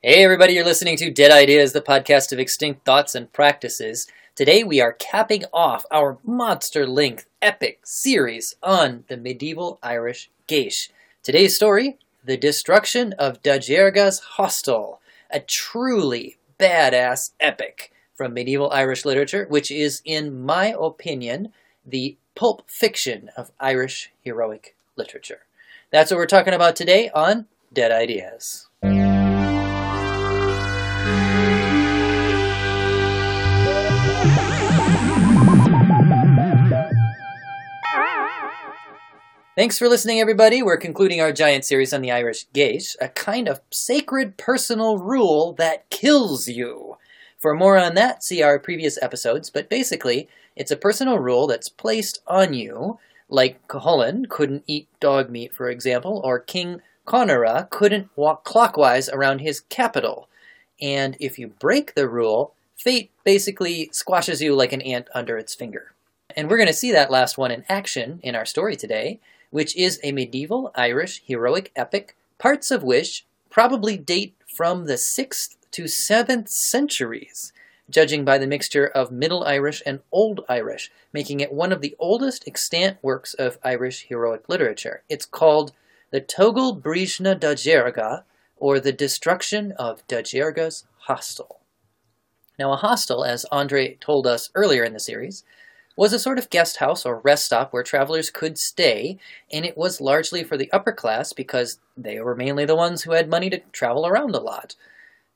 Hey, everybody, you're listening to Dead Ideas, the podcast of extinct thoughts and practices. Today, we are capping off our monster length epic series on the medieval Irish Geis. Today's story The Destruction of Dajerga's Hostel, a truly badass epic from medieval Irish literature, which is, in my opinion, the pulp fiction of Irish heroic literature. That's what we're talking about today on Dead Ideas. Thanks for listening, everybody. We're concluding our giant series on the Irish Geis, a kind of sacred personal rule that kills you. For more on that, see our previous episodes, but basically, it's a personal rule that's placed on you, like Cuchulainn couldn't eat dog meat, for example, or King Conora couldn't walk clockwise around his capital. And if you break the rule, fate basically squashes you like an ant under its finger. And we're going to see that last one in action in our story today which is a medieval Irish heroic epic, parts of which probably date from the 6th to 7th centuries, judging by the mixture of Middle Irish and Old Irish, making it one of the oldest extant works of Irish heroic literature. It's called the Tógal Bríochna Dajerga, or the Destruction of Dajerga's Hostel. Now, a hostel, as Andre told us earlier in the series, was a sort of guest house or rest stop where travelers could stay, and it was largely for the upper class because they were mainly the ones who had money to travel around a lot.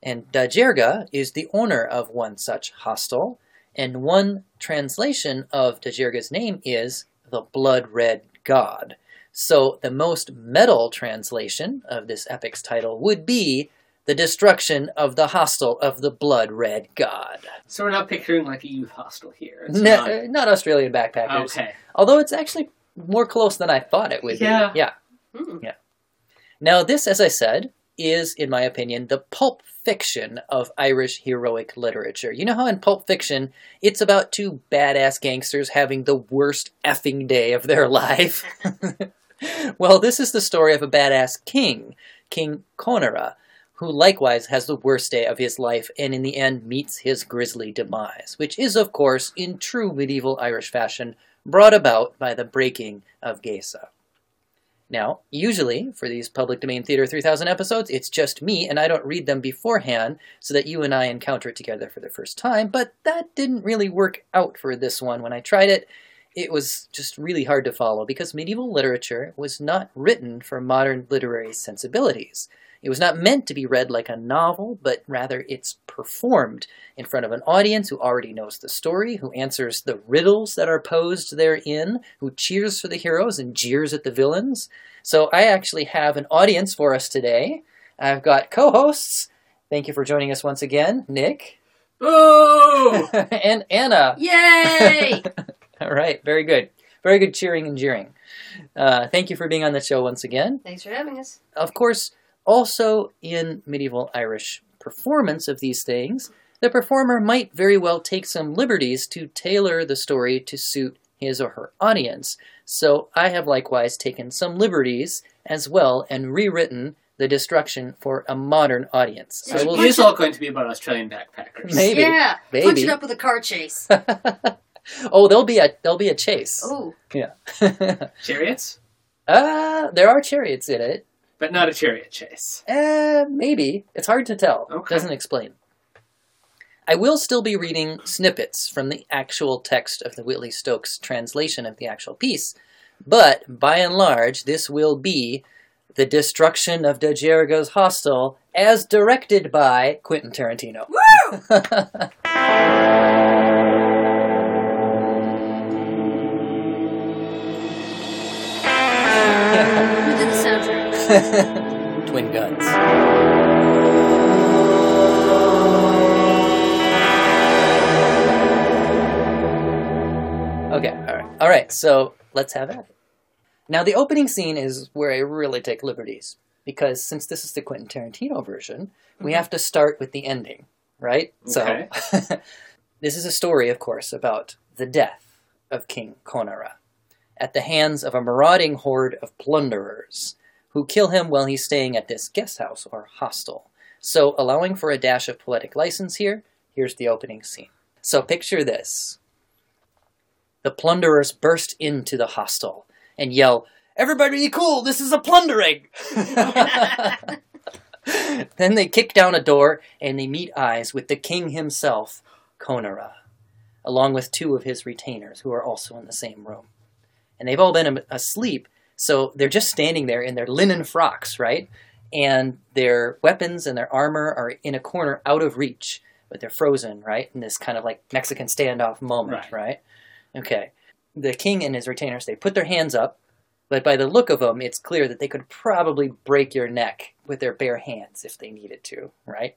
And Dajerga is the owner of one such hostel, and one translation of Dajerga's name is the Blood Red God. So the most metal translation of this epic's title would be the destruction of the hostel of the blood red god. So we're not picturing like a youth hostel here. It's no, not... not... Australian backpackers. Okay. Although it's actually more close than I thought it would yeah. be. Yeah. Mm. Yeah. Now, this, as I said, is, in my opinion, the pulp fiction of Irish heroic literature. You know how in Pulp Fiction, it's about two badass gangsters having the worst effing day of their life? well, this is the story of a badass king, King Conora, who likewise has the worst day of his life and in the end meets his grisly demise, which is, of course, in true medieval Irish fashion, brought about by the breaking of Geasa. Now, usually, for these Public Domain Theater 3000 episodes, it's just me, and I don't read them beforehand so that you and I encounter it together for the first time, but that didn't really work out for this one. When I tried it, it was just really hard to follow because medieval literature was not written for modern literary sensibilities. It was not meant to be read like a novel, but rather it's performed in front of an audience who already knows the story, who answers the riddles that are posed therein, who cheers for the heroes and jeers at the villains. So I actually have an audience for us today. I've got co-hosts. Thank you for joining us once again, Nick. Boo! and Anna. Yay! All right, very good. Very good cheering and jeering. Uh, thank you for being on the show once again. Thanks for having us. Of course, also, in medieval Irish performance of these things, the performer might very well take some liberties to tailor the story to suit his or her audience. So I have likewise taken some liberties as well and rewritten the destruction for a modern audience. So we'll, it is all going to be about Australian backpackers. Maybe. Yeah. Maybe. Punch it up with a car chase. oh, there'll be a there'll be a chase. Oh. Yeah. Chariots? Uh there are chariots in it. But not a chariot chase. Uh, maybe. It's hard to tell. Okay. Doesn't explain. I will still be reading snippets from the actual text of the Whitley Stokes translation of the actual piece, but by and large, this will be the destruction of De Dajerga's hostel as directed by Quentin Tarantino. Woo! Twin Guns. Okay, all right. All right, so let's have it. Now, the opening scene is where I really take liberties, because since this is the Quentin Tarantino version, we Mhm. have to start with the ending, right? Okay. So, this is a story, of course, about the death of King Conora at the hands of a marauding horde of plunderers who kill him while he's staying at this guest house or hostel. So, allowing for a dash of poetic license here, here's the opening scene. So, picture this the plunderers burst into the hostel and yell, Everybody be cool, this is a plundering! then they kick down a door and they meet eyes with the king himself, Konara, along with two of his retainers who are also in the same room. And they've all been asleep, so they're just standing there in their linen frocks, right? And their weapons and their armor are in a corner out of reach, but they're frozen, right? In this kind of like Mexican standoff moment, Right. right? Okay. The king and his retainers, they put their hands up, but by the look of them, it's clear that they could probably break your neck with their bare hands if they needed to, right?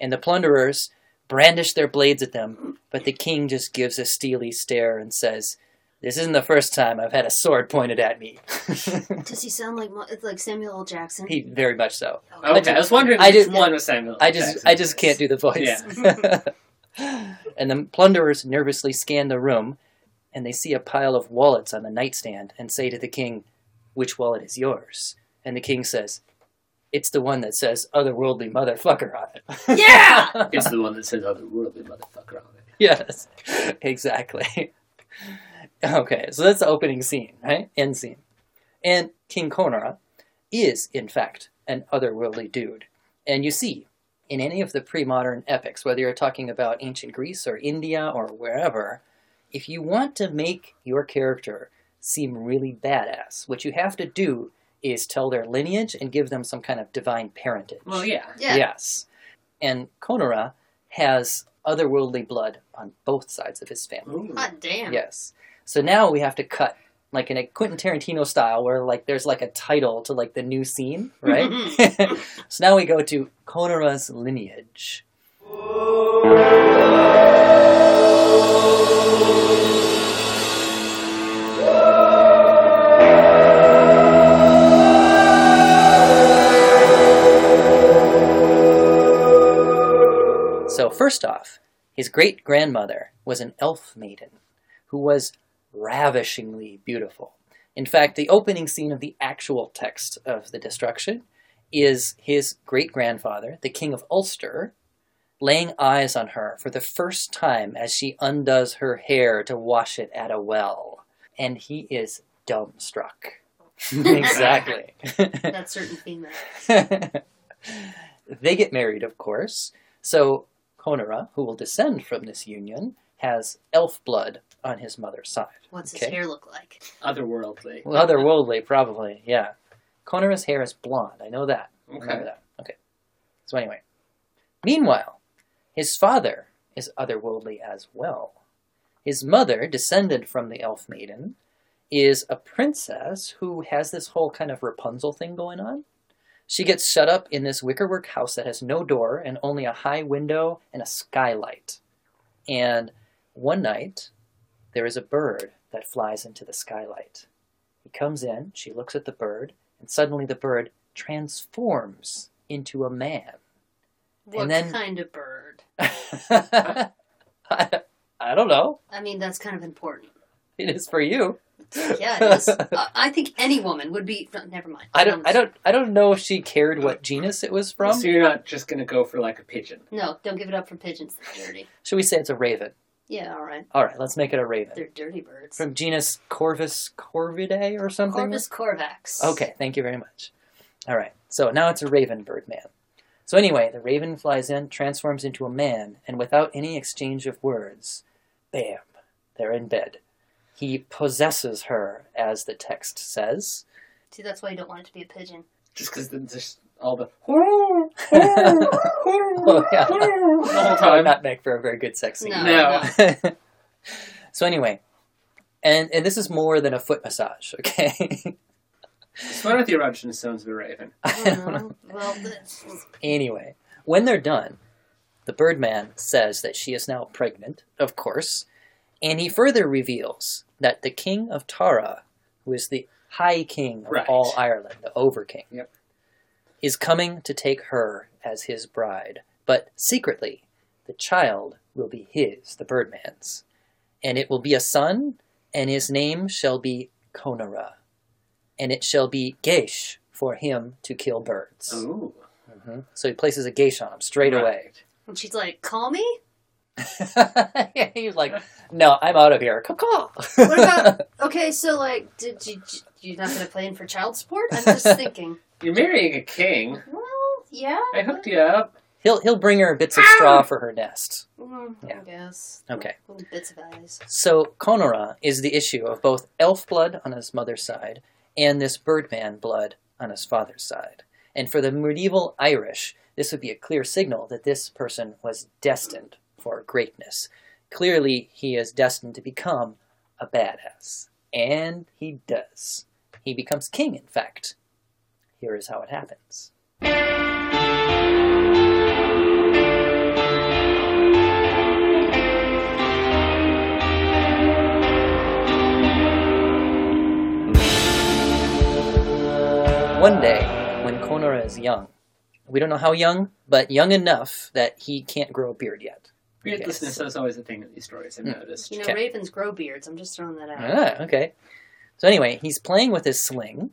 And the plunderers brandish their blades at them, but the king just gives a steely stare and says, This isn't the first time I've had a sword pointed at me. Does he sound like Mo- like Samuel L. Jackson? he very much so. Oh. Okay, I, was wondering I which just- one was Samuel. I just Jackson I just was. can't do the voice. Yeah. and the plunderers nervously scan the room and they see a pile of wallets on the nightstand and say to the king, Which wallet is yours? And the king says, It's the one that says otherworldly motherfucker on it. Yeah! It's the one that says otherworldly motherfucker on it. yes. Exactly. Okay, so that's the opening scene, right? End scene. And King Konara is, in fact, an otherworldly dude. And you see, in any of the pre modern epics, whether you're talking about ancient Greece or India or wherever, if you want to make your character seem really badass, what you have to do is tell their lineage and give them some kind of divine parentage. Well, yeah. Yeah. Yes. And Konara has otherworldly blood on both sides of his family. Ooh. Hot damn. Yes. So now we have to cut like in a Quentin Tarantino style where like there's like a title to like the new scene, right? so now we go to Konara's lineage. So first off, his great grandmother was an elf maiden who was ravishingly beautiful. In fact, the opening scene of the actual text of the destruction is his great grandfather, the King of Ulster, laying eyes on her for the first time as she undoes her hair to wash it at a well. And he is dumbstruck. exactly. That certain female. they get married, of course. So Konara, who will descend from this union, has elf blood on his mother's side. What's his Okay. hair look like? Otherworldly. Well, otherworldly, probably, yeah. Konara's hair is blonde. I know that. I remember Okay. that. Okay. So anyway, meanwhile, his father is otherworldly as well. His mother, descended from the elf maiden, is a princess who has this whole kind of Rapunzel thing going on. She gets shut up in this wickerwork house that has no door and only a high window and a skylight. And one night, there is a bird that flies into the skylight. He comes in, she looks at the bird, and suddenly the bird transforms into a man. What then- kind of bird? I, I don't know. I mean, that's kind of important. It is for you. Yeah, it is. I I think any woman would be. no, Never mind. I don't. Um, I don't. I don't know if she cared what genus it was from. So you're not just gonna go for like a pigeon. No, don't give it up for pigeons. They're dirty. Should we say it's a raven? Yeah, all right. All right, let's make it a raven They're dirty birds. from genus Corvus corvidae or something. Corvus corvax. Okay, thank you very much. All right, so now it's a raven bird man. So anyway, the raven flies in, transforms into a man, and without any exchange of words, bam, they're in bed. He possesses her, as the text says. See, that's why you don't want it to be a pigeon. Just because there's all the oh, yeah. the whole That would time. not make for a very good sex scene. No. No. so anyway, and, and this is more than a foot massage, okay? So what are the erogenous zones of a raven? I don't know. Well, Anyway, when they're done, the Birdman says that she is now pregnant, of course, and he further reveals that the King of Tara, who is the High King of Right. all Ireland, the Over King, Yep. Is coming to take her as his bride. But secretly, the child will be his, the Birdman's, and it will be a son, and his name shall be Konara, and it shall be Geis for him to kill birds. Ooh. hmm So he places a geisha on him straight away. And she's like, "Call me." yeah, He's like, no, I'm out of here. Caw-caw. What about? Okay, so like, did you you're not gonna play in for child support? I'm just thinking. You're marrying a king. Well, yeah. I hooked you up. he'll he'll bring her bits of straw for her nest. Mm, Yeah. I guess. Okay. Little bits of eyes. So Conora is the issue of both elf blood on his mother's side and this birdman blood on his father's side. And for the medieval Irish, this would be a clear signal that this person was destined for greatness. Clearly, he is destined to become a badass. And he does. He becomes king, in fact. Here is how it happens. One day, when Conora is young, we don't know how young, but young enough that he can't grow a beard yet. Beardlessness Yes. is always a thing in these stories, I've Hmm. noticed. You know, Okay. ravens grow beards. I'm just throwing that out. Ah, okay. So anyway, he's playing with his sling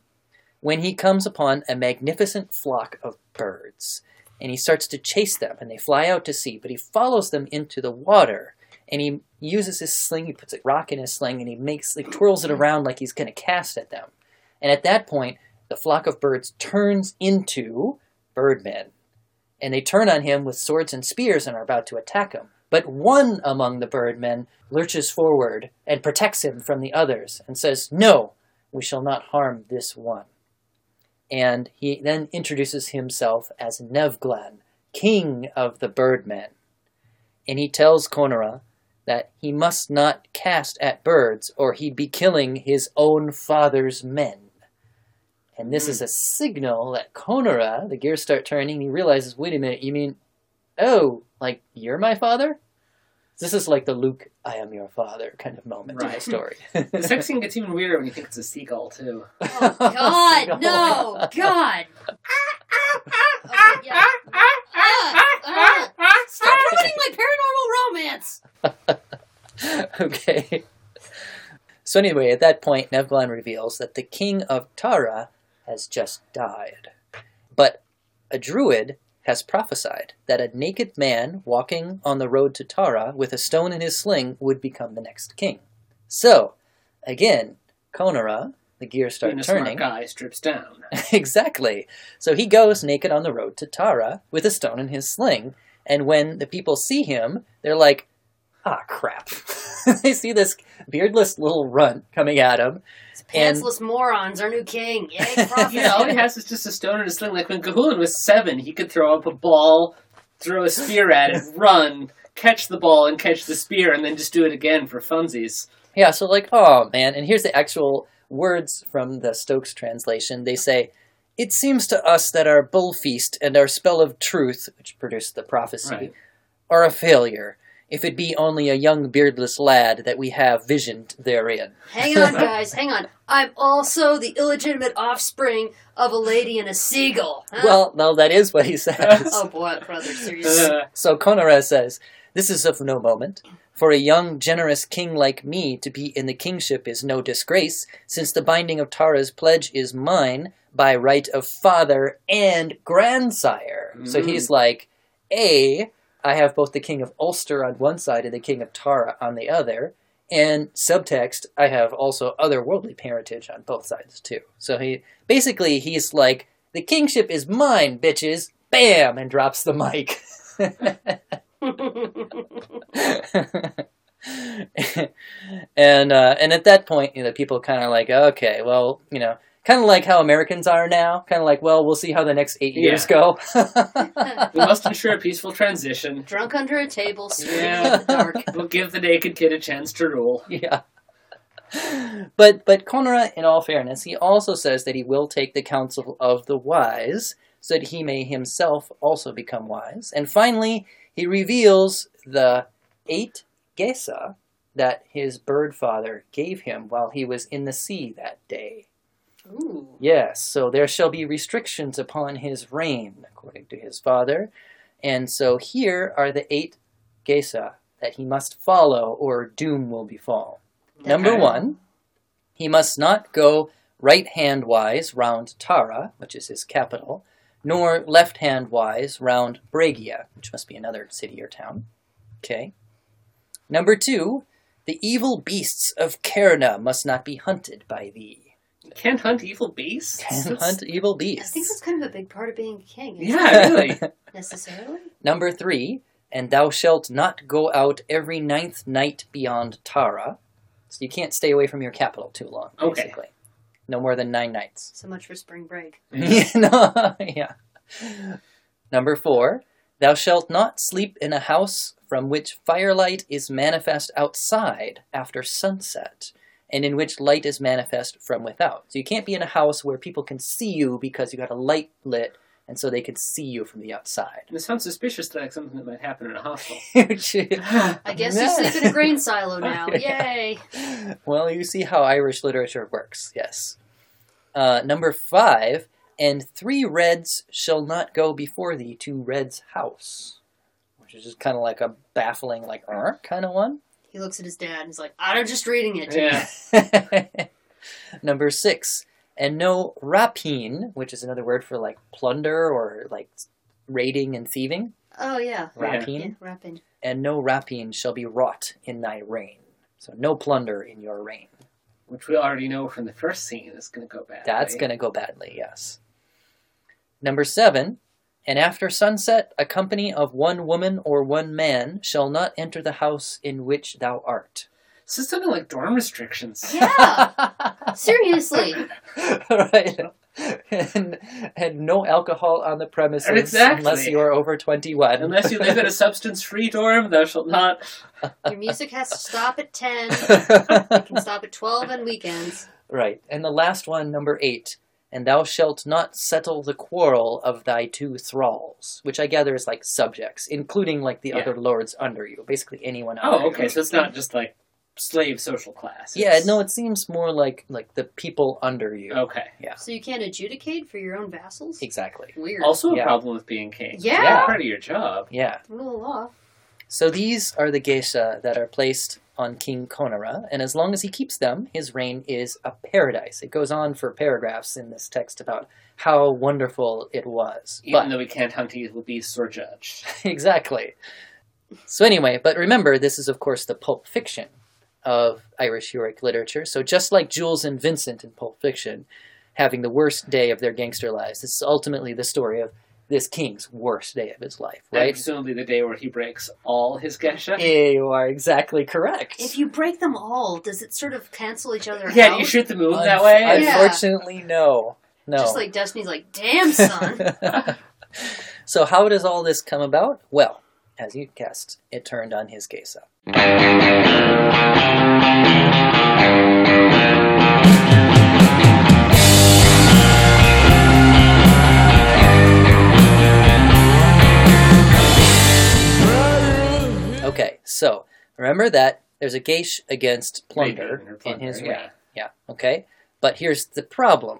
when he comes upon a magnificent flock of birds. And he starts to chase them, and they fly out to sea, but he follows them into the water. And he uses his sling, he puts a rock in his sling, and he makes like twirls it around like he's gonna cast at them. And at that point, the flock of birds turns into birdmen. And they turn on him with swords and spears and are about to attack him. But one among the birdmen lurches forward and protects him from the others and says, No, we shall not harm this one. And he then introduces himself as Nevglan, king of the birdmen. And he tells Conora that he must not cast at birds or he'd be killing his own father's men. And this is hmm. a signal that Conora, the gears start turning, he realizes, wait a minute, you mean, oh, like you're my father? This is like the Luke, I am your father kind of moment in the Right. story. The sex scene gets even weirder when you think it's a seagull, too. Oh God, no, God. Okay, yeah. Ah, ah. Stop ruining my paranormal romance. okay. So anyway, at that point, Nevglan reveals that the king of Tara has just died. But a druid has prophesied that a naked man walking on the road to Tara with a stone in his sling would become the next king. So, again, Conora, the gears start Being a turning. guy strips down. exactly. So he goes naked on the road to Tara with a stone in his sling, and when the people see him, they're like, ah, crap. they see this beardless little runt coming at him. Pantsless morons, our new king. Yay. Yeah, all he has is just a stone and a sling. Like when Cuchulainn was seven, he could throw up a ball, throw a spear at it, run, catch the ball, and catch the spear, and then just do it again for funsies. Yeah, so like, oh man, and here's the actual words from the Stokes translation. They say, It seems to us that our bull feast and our spell of truth, which produced the prophecy, Right. are a failure, if it be only a young beardless lad that we have visioned therein. Hang on, guys, hang on. I'm also the illegitimate offspring of a lady and a seagull. huh? Well, no, that is what he says. oh boy, brother, seriously. Uh, So Conora says, This is of no moment. For a young, generous king like me to be in the kingship is no disgrace, since the binding of Tara's pledge is mine by right of father and grandsire. So Mm. he's like, A, I have both the king of Ulster on one side and the king of Tara on the other. And subtext, I have also otherworldly parentage on both sides too. So he basically he's like, the kingship is mine, bitches. Bam, and drops the mic. and uh, and at that point, you know, people kind of like, okay, well, you know, kind of like how Americans are now, kind of like, well, we'll see how the next eight years go. we must ensure a peaceful transition. Drunk under a table, Yeah. in the dark. We'll give the naked kid a chance to rule. yeah. But but Conora, in all fairness, he also says that he will take the counsel of the wise, so that he may himself also become wise. And finally, he reveals the eight geasa that his bird father gave him while he was in the sea that day. Ooh. Yes, so there shall be restrictions upon his reign, according to his father. And so here are the eight geasa that he must follow, or doom will befall. Number one, he must not go right hand wise round Tara, which is his capital, nor left hand wise round Bregia, which must be another city or town. Okay. Number two, the evil beasts of Cerna must not be hunted by thee. You can't hunt evil beasts. Can That's- hunt evil beasts. I think that's kind of a big part of being a king. Yeah, really. Necessarily? Number three, and thou shalt not go out every ninth night beyond Tara. So you can't stay away from your capital too long, Okay. basically. No more than nine nights. So much for spring break. Yeah. Mm-hmm. no, yeah. Number four, thou shalt not sleep in a house from which firelight is manifest outside after sunset, and in which light is manifest from without. So you can't be in a house where people can see you because you got a light lit, and so they can see you from the outside. It sounds suspiciously like something that might happen in a hospital. I guess you sleep in a grain silo now. Yay! well, you see how Irish literature works, yes. Uh, number five, and three reds shall not go before thee to red's house. Which is just kind of like a baffling, like, kind of one. He looks at his dad and he's like, I'm just reading it. yeah. number six, and no rapine, which is another word for like plunder or like raiding and thieving. Oh, yeah. Yeah. Rapine. Yeah, rapping. And no rapine shall be wrought in thy reign. So no plunder in your reign. Which we already know from the first scene is going to go bad. That's right? going to go badly, yes. Number seven, and after sunset, a company of one woman or one man shall not enter the house in which thou art. This is something like dorm restrictions. Yeah. Seriously. right. And, and no alcohol on the premises Exactly. unless you are over 21. Unless you live in a substance-free dorm, thou shalt not. Your music has to stop at 10. It can stop at 12 on weekends. right. And the last one, number eight. And thou shalt not settle the quarrel of thy two thralls, which I gather is like subjects, including like the Yeah. other lords under you, basically anyone Oh, okay. So it's not just like slave social class. Yeah, no, it seems more like like the people under you. Okay. Yeah. So you can't adjudicate for your own vassals? Exactly. Weird. Also, a Yeah. problem with being king. Yeah. Yeah. Part of your job. Yeah. Rule of law. So these are the geasa that are placed on King Konara, and as long as he keeps them, his reign is a paradise. It goes on for paragraphs in this text about how wonderful it was. Even But though we can't hunt evil beasts or judge. exactly. So anyway, but remember, this is of course the pulp fiction of Irish heroic literature. So just like Jules and Vincent in Pulp Fiction having the worst day of their gangster lives, this is ultimately the story of this king's worst day of his life, And right? presumably the day where he breaks all his geasa. Yeah, you are exactly correct. If you break them all, does it sort of cancel each other out? yeah, out? you shoot the moon Unf- that way. Yeah. Unfortunately, no. No. Just like Destiny's like, damn, son. so how does all this come about? Well, as you guessed, it turned on his Geasa. So remember that there's a Geis against plunder Raping or in his yeah. reign. Yeah, okay? But here's the problem.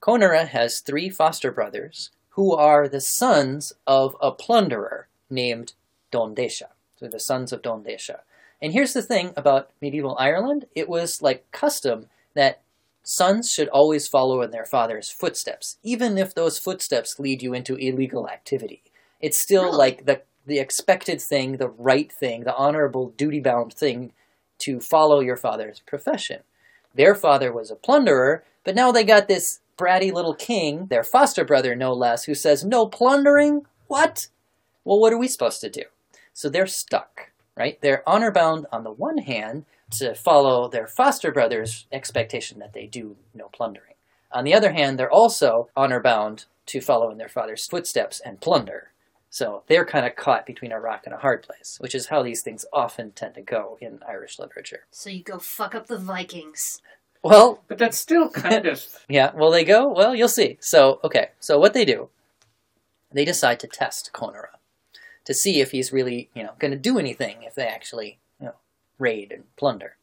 Konara has three foster brothers who are the sons of a plunderer named Dondesha. So the sons of Dondesha. And here's the thing about medieval Ireland it was like custom that sons should always follow in their father's footsteps, even if those footsteps lead you into illegal activity. It's still Really? like the, the expected thing, the right thing, the honorable, duty bound thing to follow your father's profession. Their father was a plunderer, but now they got this bratty little king, their foster brother no less, who says, No plundering? What? Well, what are we supposed to do? So they're stuck, right? They're honor bound on the one hand to follow their foster brother's expectation that they do no plundering. On the other hand, they're also honor bound to follow in their father's footsteps and plunder. So they're kind of caught between a rock and a hard place, which is how these things often tend to go in Irish literature. so you go fuck up the Vikings. Well, But that's still kind of. yeah, well, they go, well, you'll see. So, okay, so what they do, they decide to test Konara to see if he's really, you know, going to do anything if they actually, you know, raid and plunder.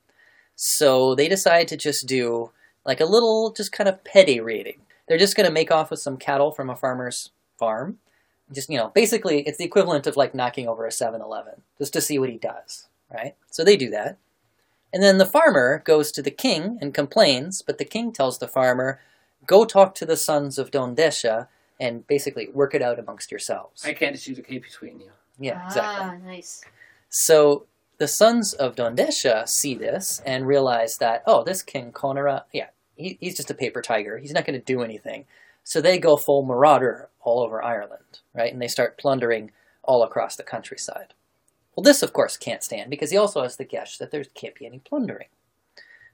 So they decide to just do like a little, just kind of petty raiding. They're just going to make off with some cattle from a farmer's farm. Just, you know, basically it's the equivalent of like knocking over a 7 Eleven, just to see what he does, right? So they do that. And then the farmer goes to the king and complains, but the king tells the farmer, Go talk to the sons of Dondesha. and basically work it out amongst yourselves. I can't dispute between you. yeah, exactly. Ah, nice. So the sons of Dondesha see this and realize that, oh, this King Konara, yeah, he, he's just a paper tiger. He's not going to do anything. So they go full marauder all over Ireland, right? And they start plundering all across the countryside. Well, this, of course, can't stand because he also has the guess that there can't be any plundering.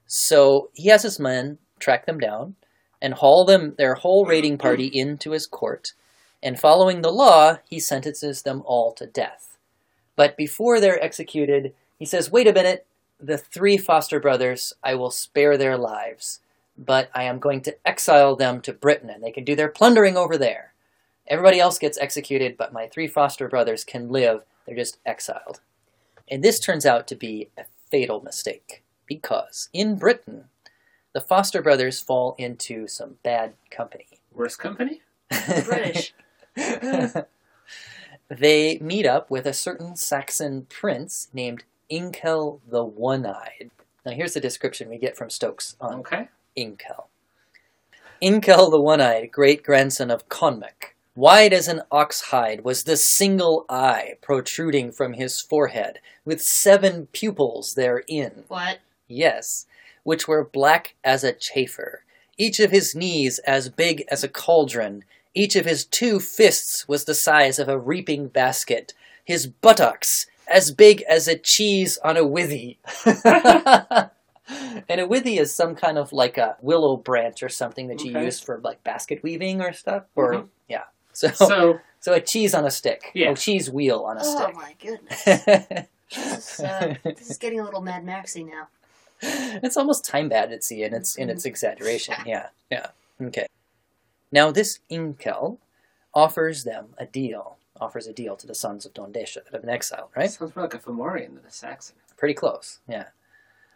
So he has his men track them down and haul them their whole raiding party into his court. And following the law, he sentences them all to death. But before they're executed, he says, Wait a minute, the three foster brothers, I will spare their lives, but I am going to exile them to Britain, and they can do their plundering over there. Everybody else gets executed, but my three foster brothers can live. They're just exiled. And this turns out to be a fatal mistake, because in Britain, the foster brothers fall into some bad company. Worst company? The British. they meet up with a certain Saxon prince named Inkel the One-Eyed. Now here's the description we get from Stokes on Okay. Inkel. Inkel the One-Eyed, great-grandson of Conmec, wide as an ox hide was the single eye protruding from his forehead, with seven pupils therein. What? Yes, which were black as a chafer, each of his knees as big as a cauldron, each of his two fists was the size of a reaping basket, his buttocks as big as a cheese on a withy. and a withy is some kind of like a willow branch or something that you Okay. use for like basket weaving or stuff. Or Mhm. yeah. So, so So a cheese on a stick. Yeah. A cheese wheel on a Oh stick. Oh my goodness. This is, uh, this is getting a little Mad Maxy now. it's almost time banditsy in its in Mm-hmm. its exaggeration. Yeah, yeah. Okay. Now this Inkel offers them a deal. Offers a deal to the sons of Dondesha that have been exiled. Right? sounds more like a Fomorian than a Saxon. Pretty close. Yeah.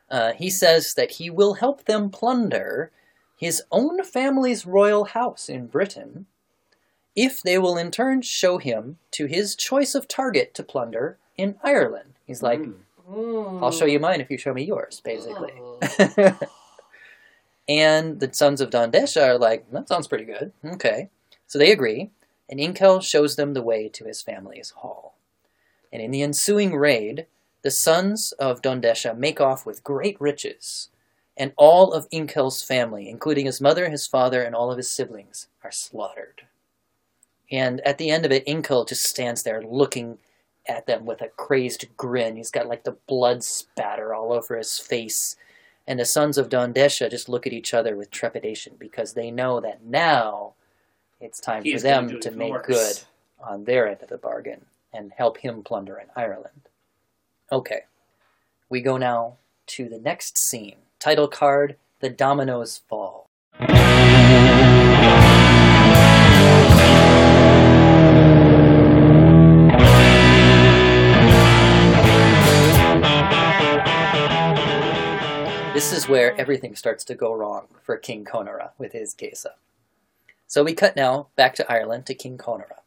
Uh, he says that he will help them plunder his own family's royal house in Britain if they will in turn show him to his choice of target to plunder in Ireland. He's like, Mm. I'll show you mine if you show me yours, basically. Oh. and the sons of Dondesha are like, that sounds pretty good. Okay. So they agree, and Inkel shows them the way to his family's hall. And in the ensuing raid, the sons of Dondesha make off with great riches, and all of Inkel's family, including his mother, his father, and all of his siblings, are slaughtered. And at the end of it, Inkel just stands there looking at them with a crazed grin. He's got like the blood spatter all over his face. And the sons of Dondesha just look at each other with trepidation because they know that now it's time He's for them to make worse. good on their end of the bargain and help him plunder in Ireland. Okay. We go now to the next scene. Title card The Dominoes Fall. This is where everything starts to go wrong for King Conora with his Geasa. So we cut now back to Ireland to King Conora.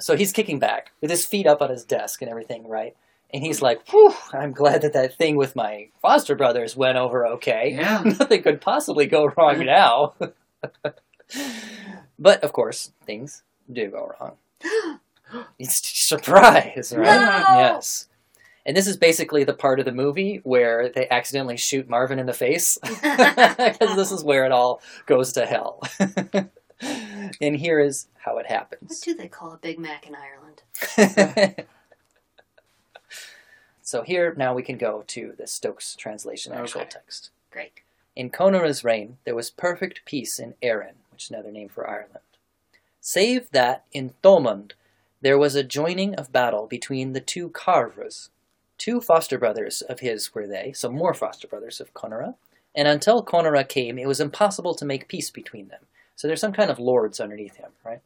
So he's kicking back with his feet up on his desk and everything, right? And he's like, Whew, I'm glad that that thing with my foster brothers went over okay. Yeah. Nothing could possibly go wrong now. but of course, things do go wrong. It's a surprise, right? No! Yes. And this is basically the part of the movie where they accidentally shoot Marvin in the face. Because this is where it all goes to hell. and here is how it happens. What do they call a Big Mac in Ireland? So here now we can go to the Stokes translation actual Okay. text. Great. In Conora's reign, there was perfect peace in Erin, which is another name for Ireland. Save that in Thomond there was a joining of battle between the two Carvers. Two foster brothers of his were they, so more foster brothers of Conora, and until Conora came, it was impossible to make peace between them. So there's some kind of lords underneath him, right?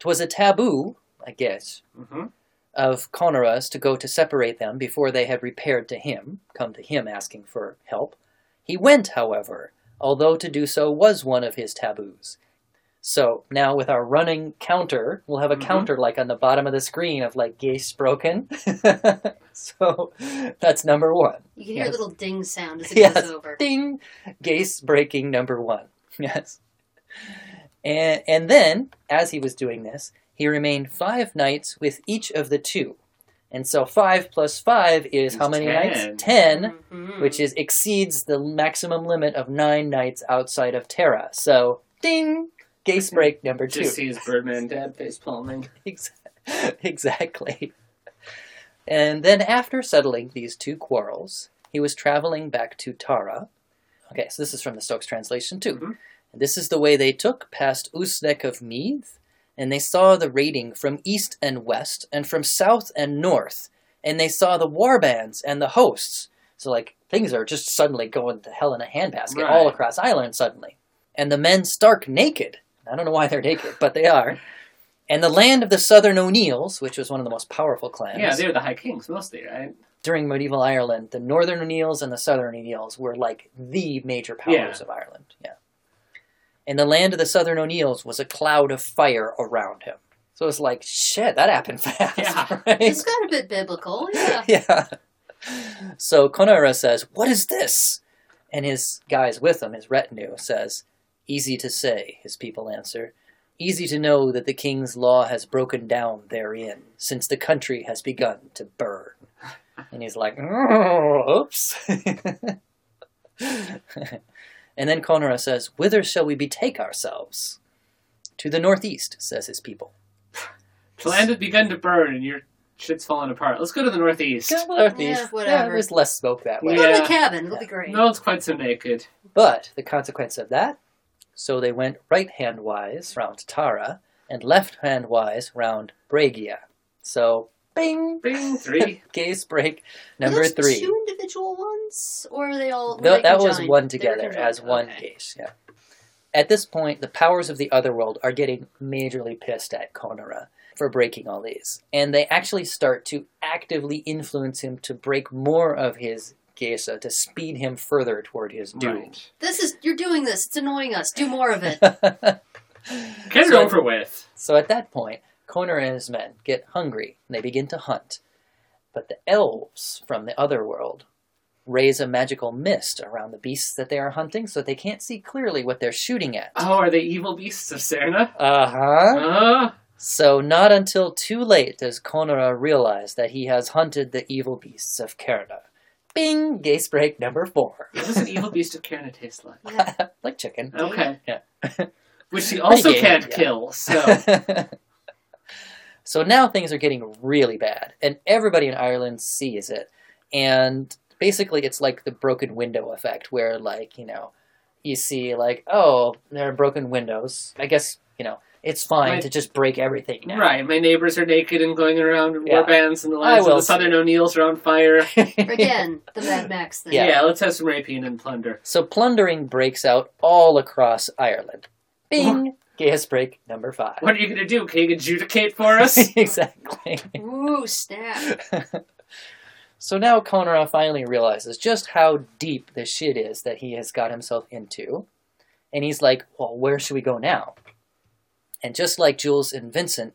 'Twas a taboo, I guess, hmm of Conora's to go to separate them before they had repaired to him, come to him asking for help. He went, however, although to do so was one of his taboos. So now with our running counter, we'll have a Mhm. counter like on the bottom of the screen of like Geis broken. so that's number one. You can hear Yes. a little ding sound as it Yes. goes over. Ding! Geis breaking number one. Yes. And, and then, as he was doing this, he remained five nights with each of the two. And so five plus five is Is how many 10. nights? Ten, Mhm. which is exceeds the maximum limit of nine nights outside of Tara. So, ding! Geis break number two. Just see his Birdman dad face palming. Ex- exactly. And then, after settling these two quarrels, he was traveling back to Tara. Okay, so this is from the Stokes translation too. Mhm. And this is the way they took past Usnech of Meath, and they saw the raiding from east and west, and from south and north, and they saw the warbands and the hosts. So, like, things are just suddenly going to hell in a handbasket all across Ireland suddenly. And the men stark naked. I don't know why they're naked, but they are. And the land of the Southern O'Neills, which was one of the most powerful clans Yeah, they were the High Kings mostly, right? during medieval Ireland, the Northern O'Neills and the Southern O'Neills were like the major powers Yeah. of Ireland. Yeah. And the land of the Southern O'Neills was a cloud of fire around him. So it's like, shit, that happened fast. Yeah. right? It's got a bit biblical, yeah. yeah. So Conara says, What is this? And his guys with him, his retinue, says, Easy to say, his people answer. Easy to know that the king's law has broken down therein, since the country has begun to burn. And he's like, "Oh, Oops. and then Conara says, Whither shall we betake ourselves? To the northeast, says his people. The land had begun to burn and your shit's falling apart. Let's go to the northeast. Go to the northeast. Yeah, whatever. there's less smoke that way. Go to the cabin. It'll be great. No one's quite so naked. But the consequence of that, so they went right hand wise round Tara and left hand wise round Bregia. So, bing! Bing, three. Geis break number those three. Two individual ones, or are they all? were Th- they that was one together as one Okay. case, yeah. At this point, the powers of the otherworld are getting majorly pissed at Konara for breaking all these. And they actually start to actively influence him to break more of his Geasa to speed him further toward his doom. Right. This is you're doing this. It's annoying us. Do more of it. Get it So- over with. So at that point, Konar and his men get hungry and they begin to hunt. But the elves from the other world raise a magical mist around the beasts that they are hunting so they can't see clearly what they're shooting at. Oh, are they evil beasts of Cerna? Uh huh. Uh, So not until too late does Konara realize that he has hunted the evil beasts of Cerna. Bing! Geis break number four. what does an evil beast of Cerna taste like? Yeah. like chicken. Okay. Yeah. Which he also Pretty can't yeah. kill, so. so now things are getting really bad, and everybody in Ireland sees it. And basically, it's like the broken window effect, where, like, you know, you see, like, oh, there are broken windows. I guess, you know, it's fine Right. to just break everything now. Right, my neighbors are naked and going around in Yeah. war bands, and the I lands of the Southern see. O'Neills are on fire. Again, the Mad Max thing. Yeah. Yeah. let's have some rapine and plunder. So plundering breaks out all across Ireland. Bing! Gas break number five. What are you going to do? Can you adjudicate for us? exactly. Ooh, snap. so now Conora finally realizes just how deep the shit is that he has got himself into. And he's like, well, where should we go now? And just like Jules and Vincent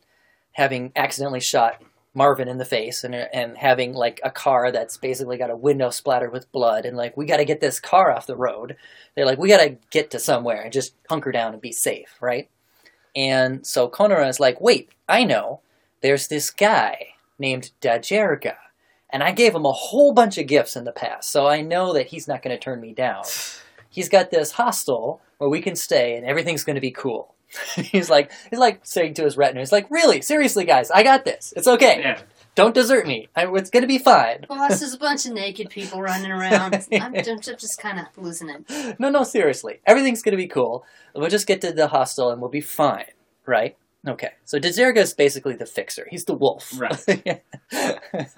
having accidentally shot Marvin in the face and, and having like a car that's basically got a window splattered with blood and like, we got to get this car off the road. They're like, we got to get to somewhere and just hunker down and be safe, right? And so Conora is like, wait, I know. There's this guy named Dajerga. And I gave him a whole bunch of gifts in the past, so I know that he's not going to turn me down. He's got this hostel where we can stay and everything's going to be cool. he's like, he's like saying to his retinue, he's like, really, seriously, guys, I got this. It's okay. Yeah. Don't desert me. I, it's going to be fine. Boss, there's a bunch of naked people running around. I'm, I'm just kind of losing it. No, no, seriously. Everything's going to be cool. We'll just get to the hostel and we'll be fine, right? Okay. So Dajerga is basically the fixer. He's the wolf. Right.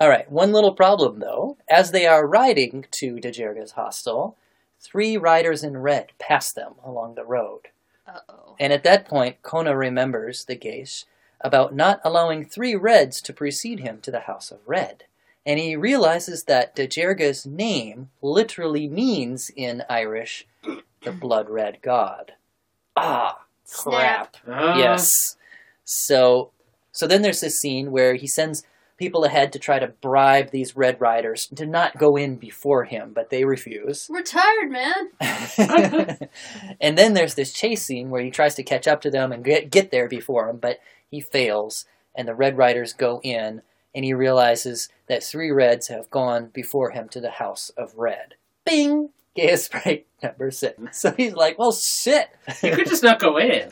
All right. One little problem, though. As they are riding to Dajerga's hostel, three riders in red pass them along the road. Uh oh. And at that point, Kona remembers the Geis about not allowing three reds to precede him to the House of Red. And he realizes that Dajerga's name literally means in Irish, the blood red god. Ah, crap. Snap. Uh, Yes. So, so then there's this scene where he sends people ahead to try to bribe these Red Riders to not go in before him, but they refuse. We're tired, man. and then there's this chase scene where he tries to catch up to them and get, get there before them, but he fails, and the Red Riders go in, and he realizes that three Reds have gone before him to the House of Red. Bing! Geis break number six. So he's like, well, shit. You could just not go in.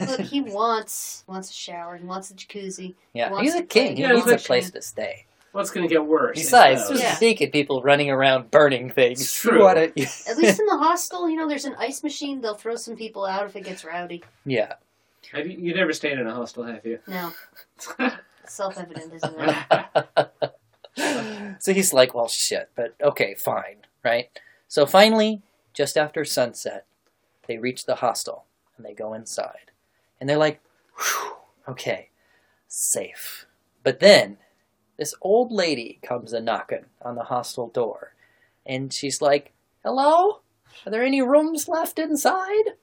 Look, he wants wants a shower. He wants a jacuzzi. yeah, wants he's a to play king. He Yeah, needs a which- place to stay. What's going to get worse? Besides, I there's. Yeah. naked people running around burning things. It's You true. wanna- At least in the hostel, you know, there's an ice machine. They'll throw some people out if it gets rowdy. yeah. Have you, you never stayed in a hostel, have you? No, self-evident, isn't it? so he's like, well, shit, but okay, fine, right? So finally, just after sunset, they reach the hostel and they go inside. And they're like, okay, safe. But then this old lady comes a knocking on the hostel door. And she's like, hello? Are there any rooms left inside?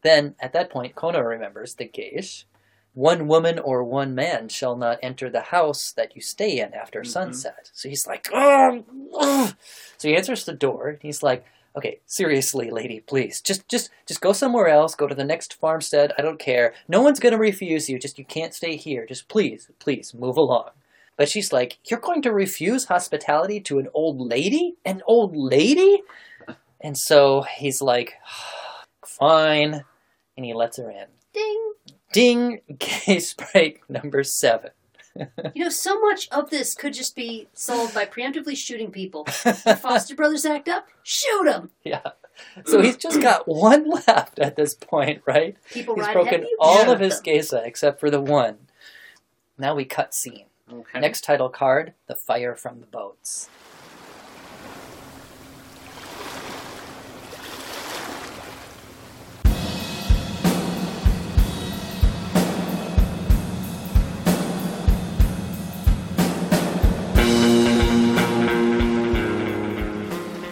Then, at that point, Kono remembers the Geis. One woman or one man shall not enter the house that you stay in after Mhm. sunset. So he's like, oh, ugh." So he answers the door, and he's like, okay, seriously, lady, please, just, just, just go somewhere else. Go to the next farmstead. I don't care. No one's gonna refuse you. Just you can't stay here. Just please, please move along. But she's like, you're going to refuse hospitality to an old lady? An old lady? And so he's like, fine, and he lets her in. Ding. Ding, Geis break number seven. You know, so much of this could just be solved by preemptively shooting people. The Foster brothers act up, shoot them. Yeah. So he's just got one left at this point, right? People He's ride broken ahead all shoot of his them. Geasa except for the one. Now we cut scene. Okay. Next title card The Fire from the Boats.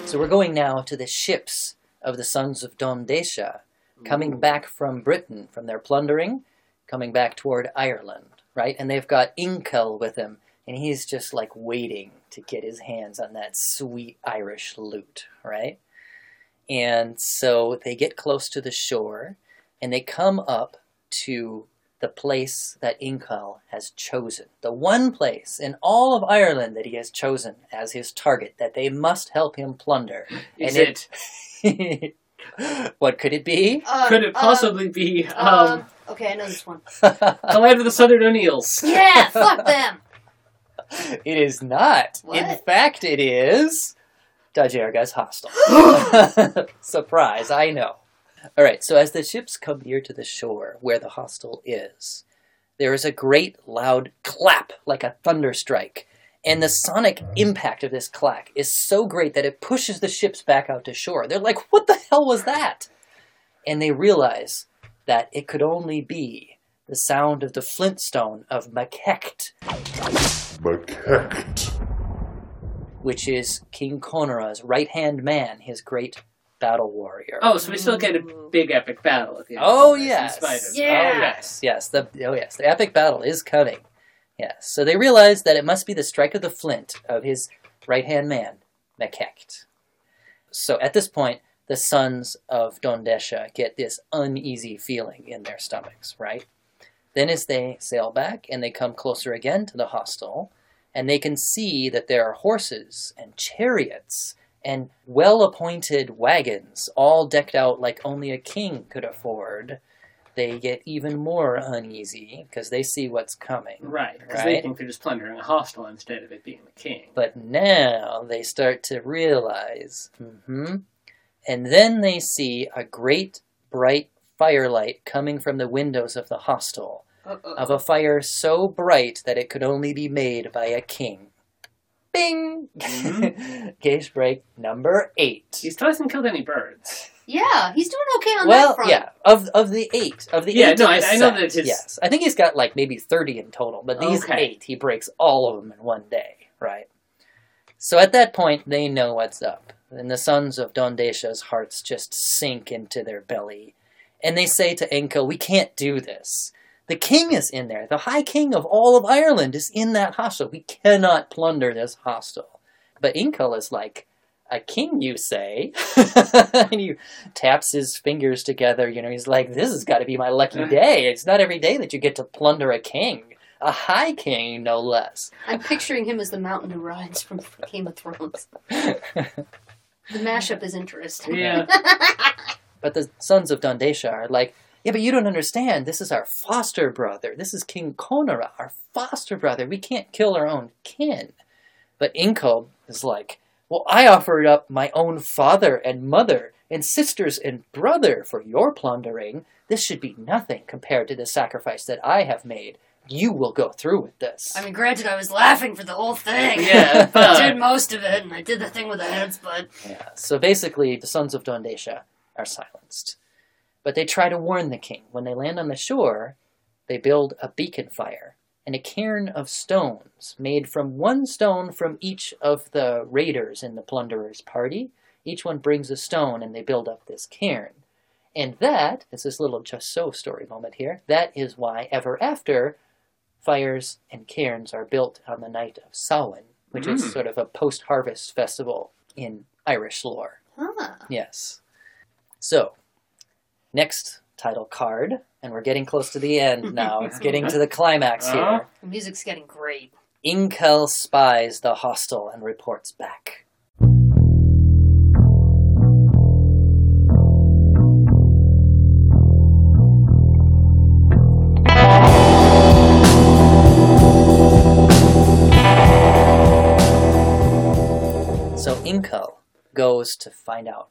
So we're going now to the ships of the sons of Dondesha, coming Ooh. back from Britain from their plundering, coming back toward Ireland, right? And they've got Inkel with him, and he's just like waiting to get his hands on that sweet Irish loot, right? And so they get close to the shore, and they come up to the place that Inkel has chosen. The one place in all of Ireland that he has chosen as his target that they must help him plunder. Is and it? what could it be? Uh, Could it uh, possibly be um, um, okay, I know this one. the land of the Southern O'Neills? Yeah, fuck them. it is not. In fact, it is Dajerga's hostel. Surprise, I know. All right, so as the ships come near to the shore where the hostel is, there is a great loud clap like a thunder strike. And the sonic impact of this clack is so great that it pushes the ships back out to shore. They're like, what the hell was that? And they realize that it could only be the sound of the flintstone of Makecht, Maquette. which is King Konora's right hand man, his great battle warrior. Oh, so we still get a big epic battle at the end. Oh, of this, yes. Oh, yeah. Oh yes, yes. The oh yes, the epic battle is coming. Yes. So they realize that it must be the strike of the flint of his right hand man, Makecht. So at this point, the sons of Dondesha get this uneasy feeling in their stomachs, right? Then as they sail back and they come closer again to the hostel, and they can see that there are horses and chariots and well appointed wagons, all decked out like only a king could afford, they get even more uneasy because they see what's coming. Right, because they think they're just plundering a hostel instead of it being the king. But now they start to realize. hmm And then they see a great bright firelight coming from the windows of the hostel, Uh-oh. of a fire so bright that it could only be made by a king. Bing! Mm-hmm. Geis break number eight. He still hasn't killed any birds. Yeah, he's doing okay on well, that front. yeah, of of the eight, of the Yeah, eight. no, I- the I know set, that his- Yes, I think he's got like maybe thirty in total, but these Okay. eight, he breaks all of them in one day, right? So at that point, they know what's up, and the sons of Dondesha's hearts just sink into their belly, and they say to Inkel, "We can't do this. The king is in there. The high king of all of Ireland is in that hostel. We cannot plunder this hostel. But Inkel is like, a king, you say? and he taps his fingers together. You know, he's like, this has got to be my lucky day. It's not every day that you get to plunder a king. A high king, no less. I'm picturing him as the mountain who rides from Game of Thrones. The mashup is interesting. Yeah. But the sons of Dondesha are like, yeah, but you don't understand. This is our foster brother. This is King Conora, our foster brother. We can't kill our own kin. But Inkel is like, well, I offered up my own father and mother and sisters and brother for your plundering. This should be nothing compared to the sacrifice that I have made. You will go through with this. I mean, granted, I was laughing for the whole thing. Yeah, I did most of it, and I did the thing with the heads, but Yeah. So basically, the sons of Dondesha are silenced. But they try to warn the king. When they land on the shore, they build a beacon fire and a cairn of stones made from one stone from each of the raiders in the plunderer's party. Each one brings a stone and they build up this cairn. And that is this little just so story moment here. That is why ever after fires and cairns are built on the night of Samhain, which Mm. is sort of a post harvest festival in Irish lore. huh. Yes. So, next title card, and we're getting close to the end now. It's getting to the climax Uh-huh. here. The music's getting great. Inkel spies the hostel and reports back. So Inkel goes to find out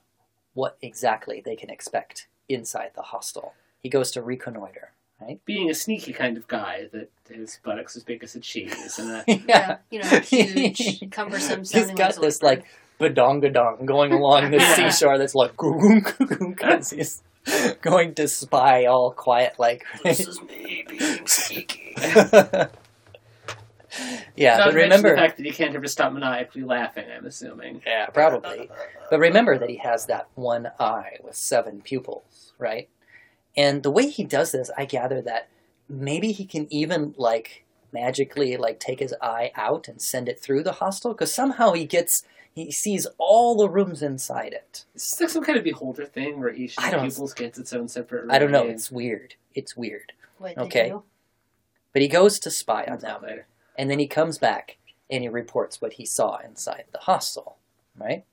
what exactly they can expect inside the hostel. He goes to reconnoiter, right? Being a sneaky kind of guy that his buttocks as big as a cheese and a Yeah, you know, huge, cumbersome He's sounding. got this like badongadong going along the seashore that's like because he's going to spy all quiet like This is me being sneaky. Yeah Not but remember the fact that he can't ever stop maniacally laughing. I'm assuming. yeah probably but remember that he has that one eye with seven pupils right and the way he does this i gather that maybe he can even like magically like take his eye out and send it through the hostel because somehow he gets he sees all the rooms inside it Is this like some kind of beholder thing where each of I don't- pupils gets its own separate room? i don't know it's weird it's weird Wait, Okay. did you? but he goes to spy on I'll them later. And then he comes back and he reports what he saw inside the hostel, right?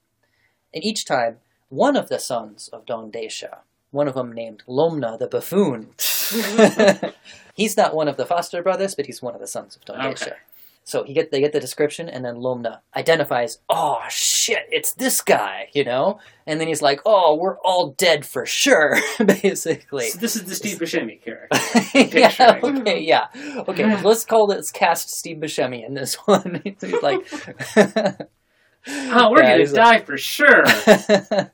And each time, one of the sons of Don Desha, one of them named Lomna the buffoon, he's not one of the foster brothers, but he's one of the sons of Don Okay. Desha. So he get they get the description, and then Lomna identifies. Oh shit! It's this guy, you know. And then he's like, "Oh, we're all dead for sure," basically. So this is the Steve Buscemi character. yeah, okay, yeah. Okay, let's call this cast Steve Buscemi in this one. He's like, Oh, we're Yeah, gonna he's die for sure.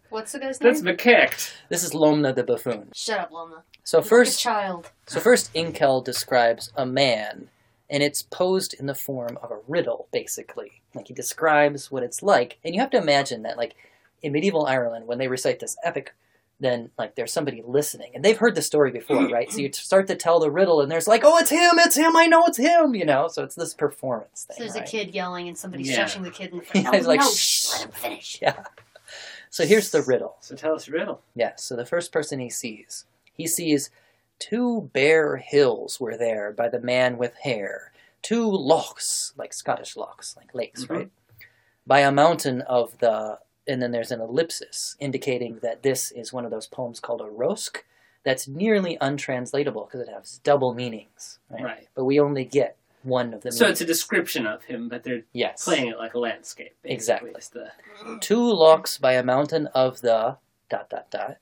What's the guy's name? That's Makecht. this is Lomna the buffoon. Shut up, Lomna. So Like a first, child. so first, Inkel describes a man, and it's posed in the form of a riddle, basically. Like he describes what it's like, and you have to imagine that, like in medieval Ireland, when they recite this epic. Then, like, there's somebody listening, and they've heard the story before, right? So you start to tell the riddle, and there's like, "Oh, it's him! It's him! I know it's him!" You know. So it's this performance thing. So there's right? a kid yelling and somebody's Yeah. shushing the kid in the Yeah, front. he's no, like, no, "Shh." let him finish. Yeah. So here's the riddle. So tell us the riddle. Yeah, so the first person he sees, he sees two bare hills were there by the man with hair, two lochs, like Scottish lochs, like lakes, Mhm. right? By a mountain of the, and then there's an ellipsis indicating that this is one of those poems called a rosc that's nearly untranslatable because it has double meanings, right? Right. But we only get one of the So meanings. it's a description of him, but they're yes. playing it like a landscape. Exactly. The- two locks by a mountain of the dot dot dot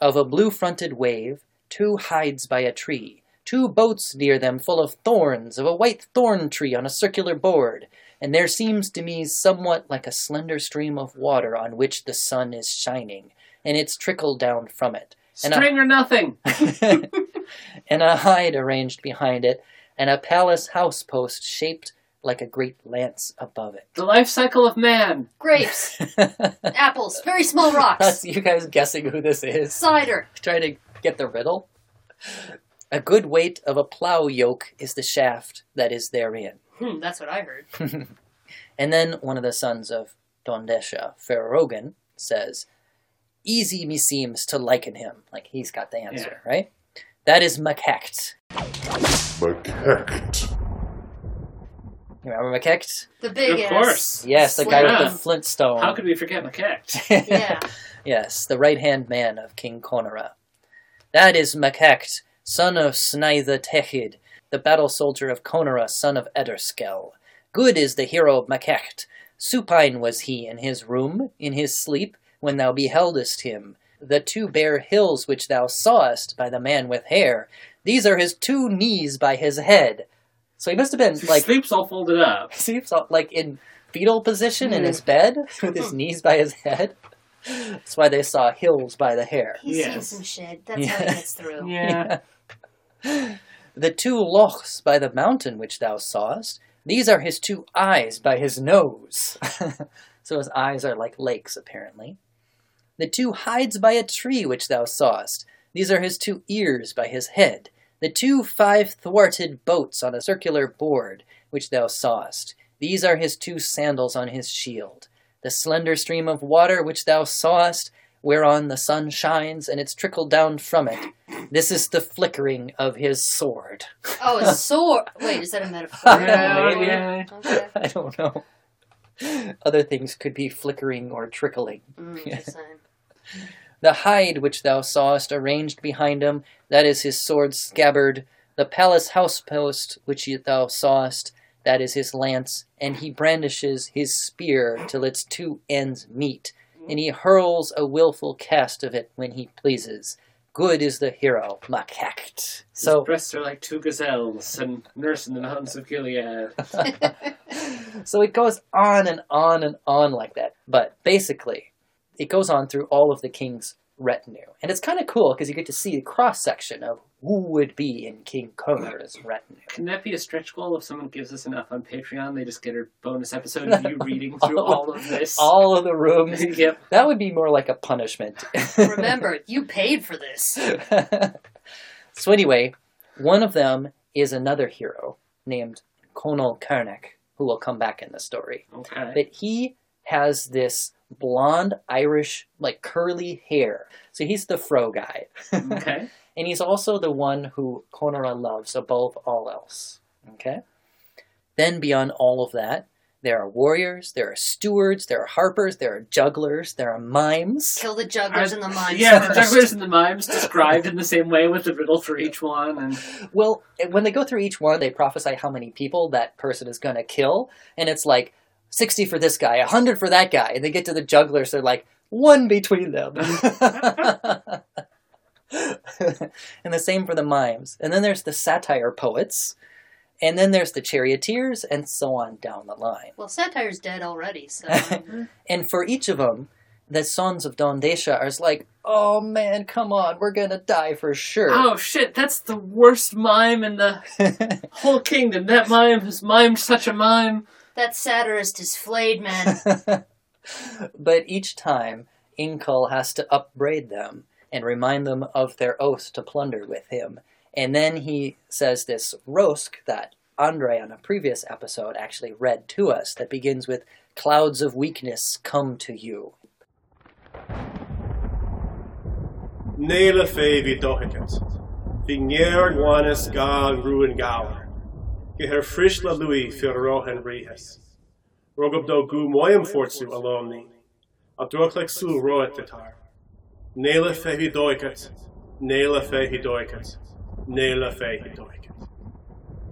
of a blue fronted wave, two hides by a tree, two boats near them full of thorns, of a white thorn tree on a circular board, and there seems to me somewhat like a slender stream of water on which the sun is shining, and it's trickled down from it. And I- String or nothing. and a hide arranged behind it, and a palace house post shaped like a great lance above it. The life cycle of man. Grapes, apples, very small rocks, That's you guys guessing who this is. cider. Trying to get the riddle. A good weight of a plow yoke is the shaft that is therein. Hmm, that's what I heard. And then one of the sons of Dondesha, Ferrogan, says, Easy me seems to liken him. Like he's got the answer, right? That is Makecht. Macact. You remember Makecht? The big Of ass. course. Yes, the guy Yeah. with the flintstone. How could we forget Makecht? Yeah. yes, the right hand man of King Conora. That is Makecht, son of Sneitha Techid, the battle soldier of Conora, son of Eterscel. Good is the hero Makecht. Supine was he in his room, in his sleep, when thou beheldest him. The two bare hills which thou sawest by the man with hair, these are his two knees by his head. So he must have been He like sleeps all folded up. sleeps all- like in fetal position in his mm. bed with his knees by his head. That's why they saw hills by the hair. He's Yes. seen some shit. That's how he gets through. Yeah. The two lochs by the mountain which thou sawest, these are his two eyes by his nose. so his eyes are like lakes, apparently. The two hides by a tree which thou sawest, these are his two ears by his head. The two five thwarted boats on a circular board which thou sawest, these are his two sandals on his shield. The slender stream of water which thou sawest, whereon the sun shines and it's trickled down from it, this is the flickering of his sword. Oh, a sword. Wait, is that a metaphor? Yeah, maybe. yeah. Okay. I don't know. Other things could be flickering or trickling. Mm. The hide which thou sawest arranged behind him, that is his sword scabbard. The palace house post which thou sawest, that is his lance. And he brandishes his spear till its two ends meet, and he hurls a wilful cast of it when he pleases. Good is the hero, Makecht. So So, breasts are like two gazelles and nursing in the mountains of Gilead. so it goes on and on and on like that. But basically, it goes on through all of the king's retinue. And it's kind of cool because you get to see the cross section of who would be in King Conor's retinue. Can that be a stretch goal if someone gives us enough on Patreon? They just get a bonus episode of you reading through all of this. All of the rooms. yep. That would be more like a punishment. Remember, you paid for this. so anyway, one of them is another hero named Conall Cernach, who will come back in the story. Okay. But he has this blonde Irish, like curly hair. So he's the fro guy. Okay. and he's also the one who Conora loves above all else. Okay? Then beyond all of that, there are warriors, there are stewards, there are harpers, there are jugglers, there are mimes. Kill the jugglers and the mimes Yeah, the jugglers and the mimes described in the same way with the riddle for each one, and Well, when they go through each one, they prophesy how many people that person is going to kill, and it's like 60 for this guy, 100 for that guy, and they get to the jugglers, they're like, one between them. and the same for the mimes. And then there's the satire poets, and then there's the charioteers, and so on down the line. Well, satire's dead already, so mm-hmm. And for each of them, the sons of Dondesha are like, oh man, come on, we're gonna die for sure. oh shit, that's the worst mime in the whole kingdom. That mime has mimed such a mime. That satirist is flayed, man. but each time, Inkel has to upbraid them and remind them of their oath to plunder with him. And then he says this rosc that Andre on a previous episode actually read to us that begins with Clouds of weakness come to you. Nela fe vi dohiket. Vi njer guanes ga ruin gaur. Ge her frisch la lui fir rohen rihes. Rogab do gu moyam fortsu alomni. A droklek su roet titar. Nela fe vi dohiket. Nela fe hi dohiket. Nela fe hi.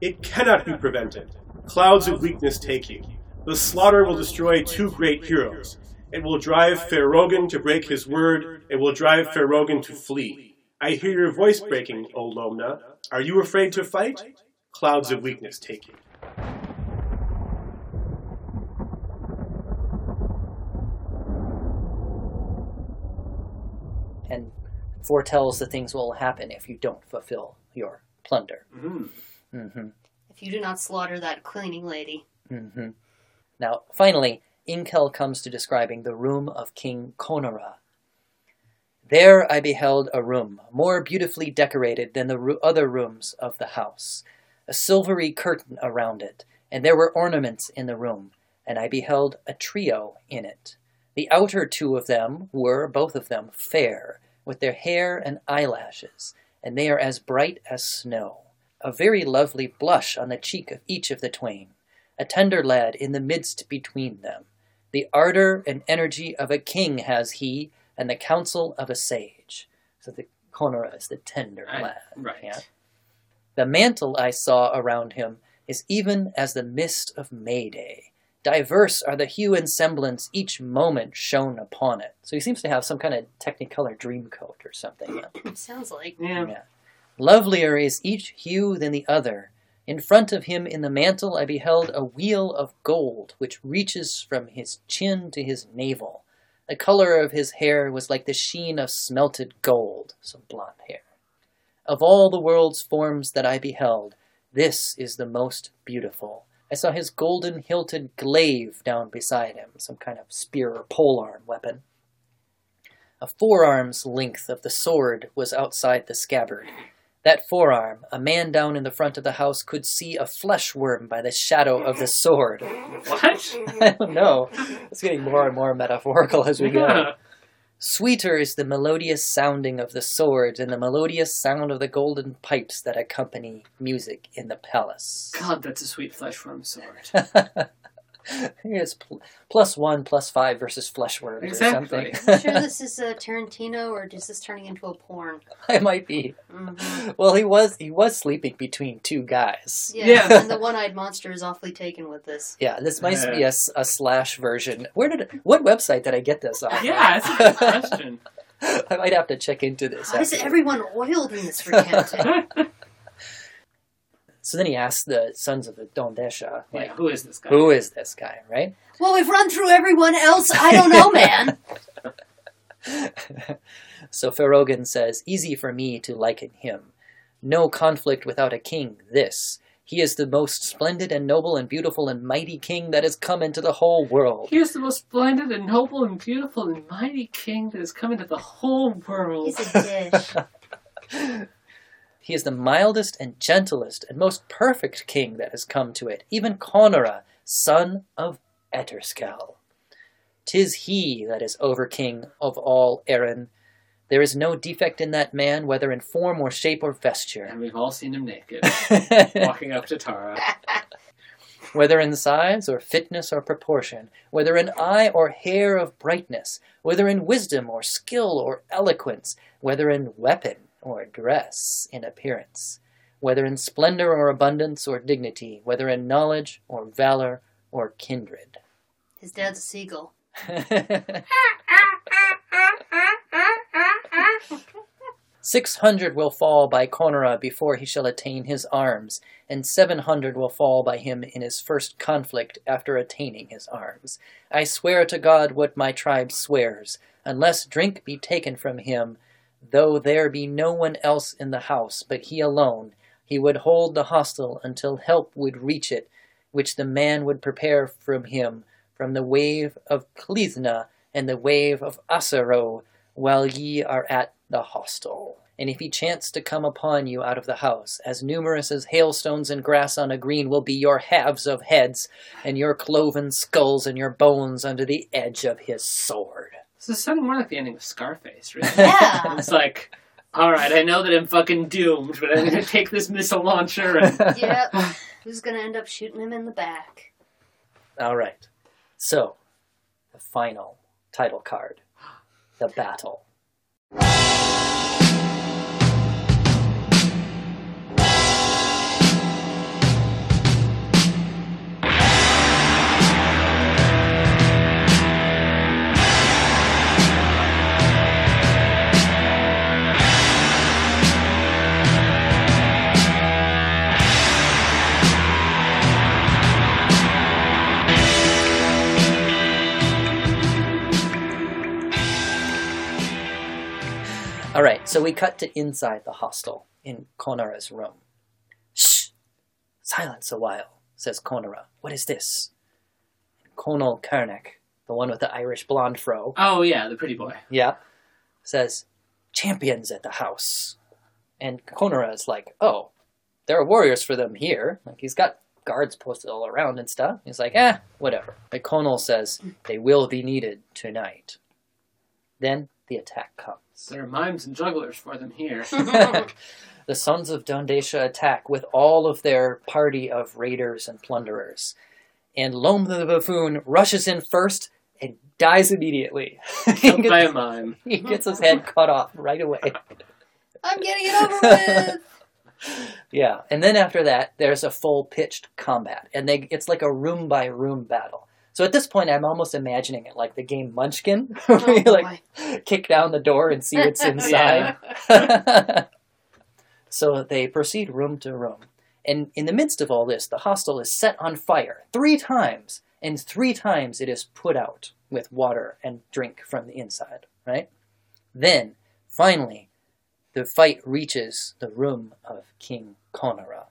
It cannot be prevented. Clouds of weakness take you. The slaughter will destroy two great heroes. It will drive Ferrogan to break his word. It will drive Ferrogan to flee. I hear your voice breaking, O Lomna. Are you afraid to fight? Clouds of weakness take you. and foretells the things will happen if you don't fulfill your plunder. Mm. hmm if you do not slaughter that cleaning lady. hmm Now, finally, Inkel comes to describing the room of King Conora. There I beheld a room more beautifully decorated than the ro- other rooms of the house, a silvery curtain around it, and there were ornaments in the room, and I beheld a trio in it. The outer two of them were, both of them, fair, with their hair and eyelashes, and they are as bright as snow. A very lovely blush on the cheek of each of the twain, a tender lad in the midst between them. The ardor and energy of a king has he, and the counsel of a sage. So the Conora is the tender I- lad. right. yeah? The mantle I saw around him is even as the mist of May Day. Diverse are the hue and semblance each moment shone upon it. So he seems to have some kind of Technicolor dream coat or something. Sounds like. Yeah. Yeah. Lovelier is each hue than the other. In front of him in the mantle I beheld a wheel of gold which reaches from his chin to his navel. The color of his hair was like the sheen of smelted gold, some blonde hair. Of all the world's forms that I beheld, this is the most beautiful. I saw his golden hilted glaive down beside him, some kind of spear or polearm weapon. A forearm's length of the sword was outside the scabbard. That forearm, a man down in the front of the house could see a flesh worm by the shadow of the sword. What? I don't know. It's getting more and more metaphorical as we go. Sweeter is the melodious sounding of the sword and the melodious sound of the golden pipes that accompany music in the palace. God, that's a sweet fleshworm sword. it's pl- plus one, plus five versus flesh worms Exactly. or something. sure this is a Tarantino or is this turning into a porn? it might be. hmm Well, he was he was sleeping between two guys. Yeah, Yeah. and the one-eyed monster is awfully taken with this. Yeah, this might be a, a slash version. Where did what website did I get this on? Yeah, that's a good question. I might have to check into this. How is after. everyone oiled in this recounting? So then he asked the sons of the Dondesha, Yeah, like, who is this guy? who is this guy, right? well, we've run through everyone else. I don't know, man. so Ferogan says, Easy for me to liken him. No conflict without a king, this. He is the most splendid and noble and beautiful and mighty king that has come into the whole world. He is the most splendid and noble and beautiful and mighty king that has come into the whole world. He's a dish. He is the mildest and gentlest and most perfect king that has come to it, even Conora, son of Eterscel. Tis he that is over king of all Erin. There is no defect in that man, whether in form or shape or vesture. And we've all seen him naked, walking up to Tara. whether in size or fitness or proportion, whether in eye or hair of brightness, whether in wisdom or skill or eloquence, whether in weapon or dress in appearance, whether in splendor or abundance or dignity, whether in knowledge or valor or kindred. His dad's a seagull. Six hundred will fall by Conora before he shall attain his arms, and seven hundred will fall by him in his first conflict after attaining his arms. I swear to God what my tribe swears, unless drink be taken from him, though there be no one else in the house but he alone, he would hold the hostel until help would reach it, which the man would prepare from him, from the wave of Clethna and the wave of Assaroe, while ye are at the hostel. And if he chance to come upon you out of the house, as numerous as hailstones and grass on a green will be your halves of heads, and your cloven skulls and your bones under the edge of his sword. This is sounding more like the ending of Scarface, really. Yeah. It's like, alright, I know that I'm fucking doomed, but I'm gonna take this missile launcher and. yep. Who's gonna end up shooting him in the back? All right. So, the final title card The Battle. All right, so we cut to inside the hostel in Konora's room. Shh! Silence a while, says Konora. What is this? Conall Cernach, the one with the Irish blonde fro, Oh, yeah, the pretty boy. yeah, says, champions at the house. And Konora is like, oh, there are warriors for them here. Like he's got guards posted all around and stuff. He's like, eh, whatever. But Conal says they will be needed tonight. Then the attack comes. There are mimes and jugglers for them here. the sons of Dondesha attack with all of their party of raiders and plunderers. And Loam the buffoon rushes in first and dies immediately. he, Killed by a gets, mime. he gets his head cut off right away. I'm getting it over with. Yeah, and then after that, there's a full pitched combat, and they it's like a room by room battle. So at this point, I'm almost imagining it like the game Munchkin, oh, where Oh, you boy. like kick down the door and see what's inside. so they proceed room to room, and in the midst of all this, the hostel is set on fire three times, and three times it is put out with water and drink from the inside. Right? Then, finally, the fight reaches the room of King Konara.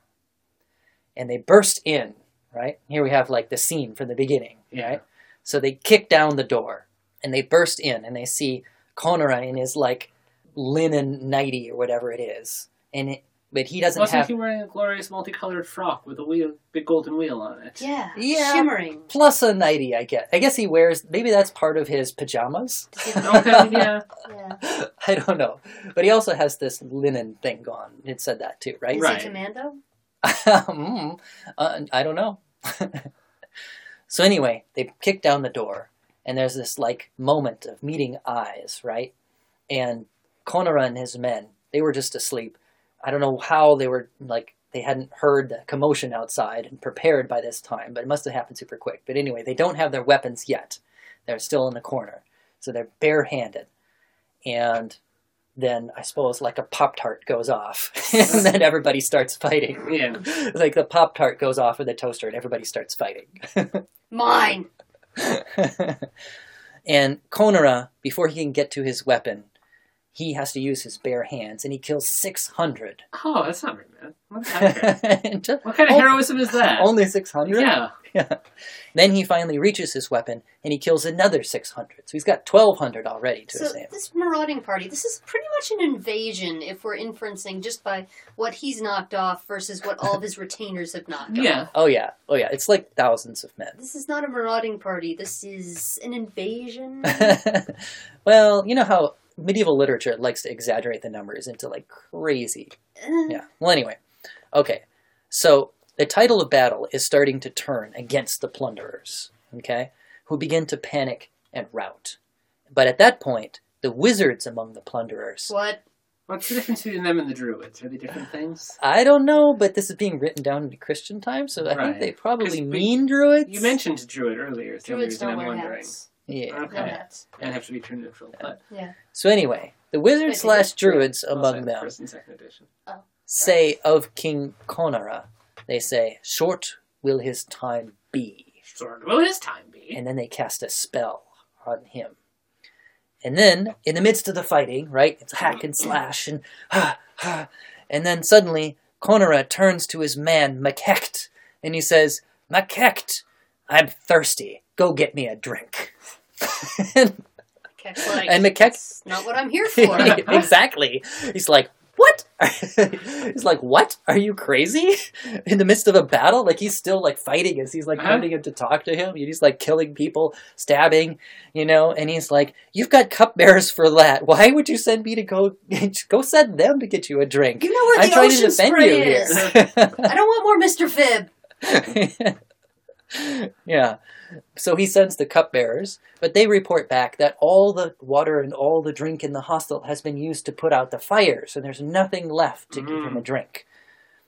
And they burst in, right? Here we have like the scene from the beginning, Yeah. right? So they kick down the door and they burst in and they see Konara in his like linen nightie or whatever it is. And it, but he doesn't Wasn't have he wearing a glorious multicolored frock with a wheel, big golden wheel on it? Yeah. Yeah. Shimmering. plus a nightie, I guess. I guess he wears maybe that's part of his pajamas. Does he have- Okay, yeah. yeah. I don't know. But he also has this linen thing going. It said that too, right? Is Right. he commando? Mm, uh, I don't know. so anyway, they kick down the door, and there's this like moment of meeting eyes, right? And Konara and his men, they were just asleep. I don't know how they were like they hadn't heard the commotion outside and prepared by this time, but it must have happened super quick. But anyway, they don't have their weapons yet. They're still in the corner, so they're barehanded, and then I suppose like a pop tart goes off, and then everybody starts fighting Yeah. like the pop tart goes off with the toaster and everybody starts fighting. Mine. and Konara, before he can get to his weapon, he has to use his bare hands and he kills 600. Oh, that's not very bad. What's that? Just- What kind of Oh, heroism is that? Only 600? yeah. Then he finally reaches his weapon and he kills another 600. So he's got 1200 already to So his name. this marauding party, this is pretty much an invasion if we're inferencing just by what he's knocked off versus what all of his retainers have knocked Yeah. off. Oh yeah. Oh yeah. It's like thousands of men. This is not a marauding party. This is an invasion. well, you know how medieval literature likes to exaggerate the numbers into like crazy Eh, Yeah. Well, anyway. Okay. So the title of battle is starting to turn against the plunderers, okay, who begin to panic and rout. But at that point, the wizards among the plunderers. What? What's the difference between them and the druids? Are they different things? I don't know, but this is being written down in Christian times, so I think Right. they probably 'Cause we- mean druids. You mentioned druid earlier. It's the Druids don't I'm wear wondering. hats. Yeah. Okay. No hats. And have to be true neutral. But Yeah. So anyway, the wizards Maybe slash that's druids I'll among say them First and second edition. say of King Konara, they say, "Short will his time be." Short will his time be. and then they cast a spell on him. And then, in the midst of the fighting, right, it's hack and slash and ha ha, and then suddenly Konara turns to his man Makecht and he says, "Makecht, I'm thirsty. Go get me a drink." And, Keck's like, And Makecht- not what I'm here for. exactly, he's like, "What?" he's like, "What? Are you crazy?" In the midst of a battle, like he's still like fighting as he's like Huh? wanting him to talk to him. He's like killing people, stabbing, you know. And he's like, "You've got cupbearers for that. Why would you send me to go go send them to get you a drink?" You know where I'm the trying to ocean defend spray you is. here. I don't want more Mr. Fib. yeah. So he sends the cupbearers, but they report back that all the water and all the drink in the hostel has been used to put out the fires, and there's nothing left to give him a mm. drink.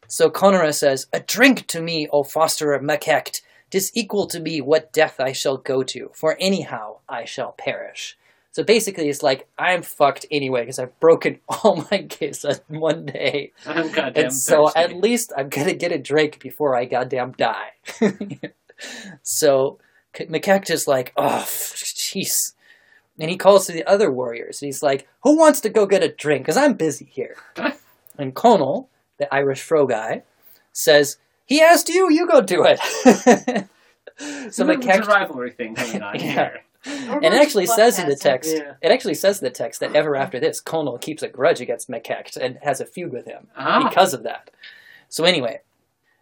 So Conora says, A drink to me, O fosterer Makecht, tis equal to me what death I shall go to, for anyhow I shall perish. So basically, it's like, I'm fucked anyway, because I've broken all my gifts in one day. I'm goddamn And so thirsty. at least I'm gonna get a drink before I goddamn die. so McCactus like, oh, jeez. And he calls to the other warriors. And he's like, who wants to go get a drink? Because I'm busy here. and Conal, the Irish fro guy, says, he asked you, you go do it. so It's a Makecht- rivalry thing going on Yeah. here. And it actually says in the text, Yeah. it actually says in the text that ever after this, Conal keeps a grudge against Makecht and has a feud with him Ah. because of that. So anyway,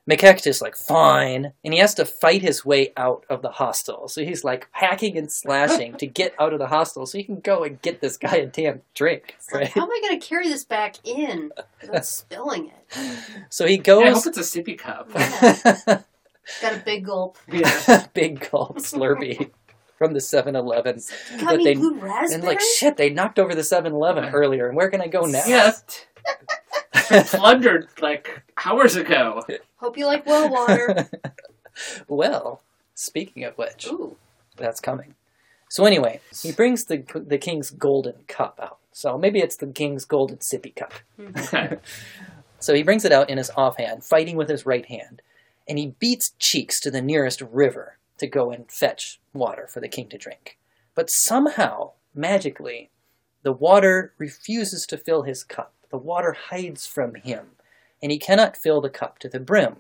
Makecht is like fine, and he has to fight his way out of the hostel. So he's like hacking and slashing to get out of the hostel, so he can go and get this guy a damn drink, It's like, how am I going to carry this back in without spilling it? So he goes. Yeah, I hope goes. it's a sippy cup. Yeah. Got a big gulp. Yeah. Big gulp Slurpee from the 7-Eleven. Got me they- blue raspberry. And like shit, they knocked over the 7-Eleven earlier, and where can I go now? Yeah. Plundered like hours ago. Hope you like well water. well, speaking of which, Ooh. that's coming. So anyway, he brings the the king's golden cup out. So maybe it's the king's golden sippy cup. Okay. Mm-hmm. So he brings it out in his offhand, fighting with his right hand, and he beats Cheeks to the nearest river to go and fetch water for the king to drink. But somehow, magically, the water refuses to fill his cup. The water hides from him, and he cannot fill the cup to the brim.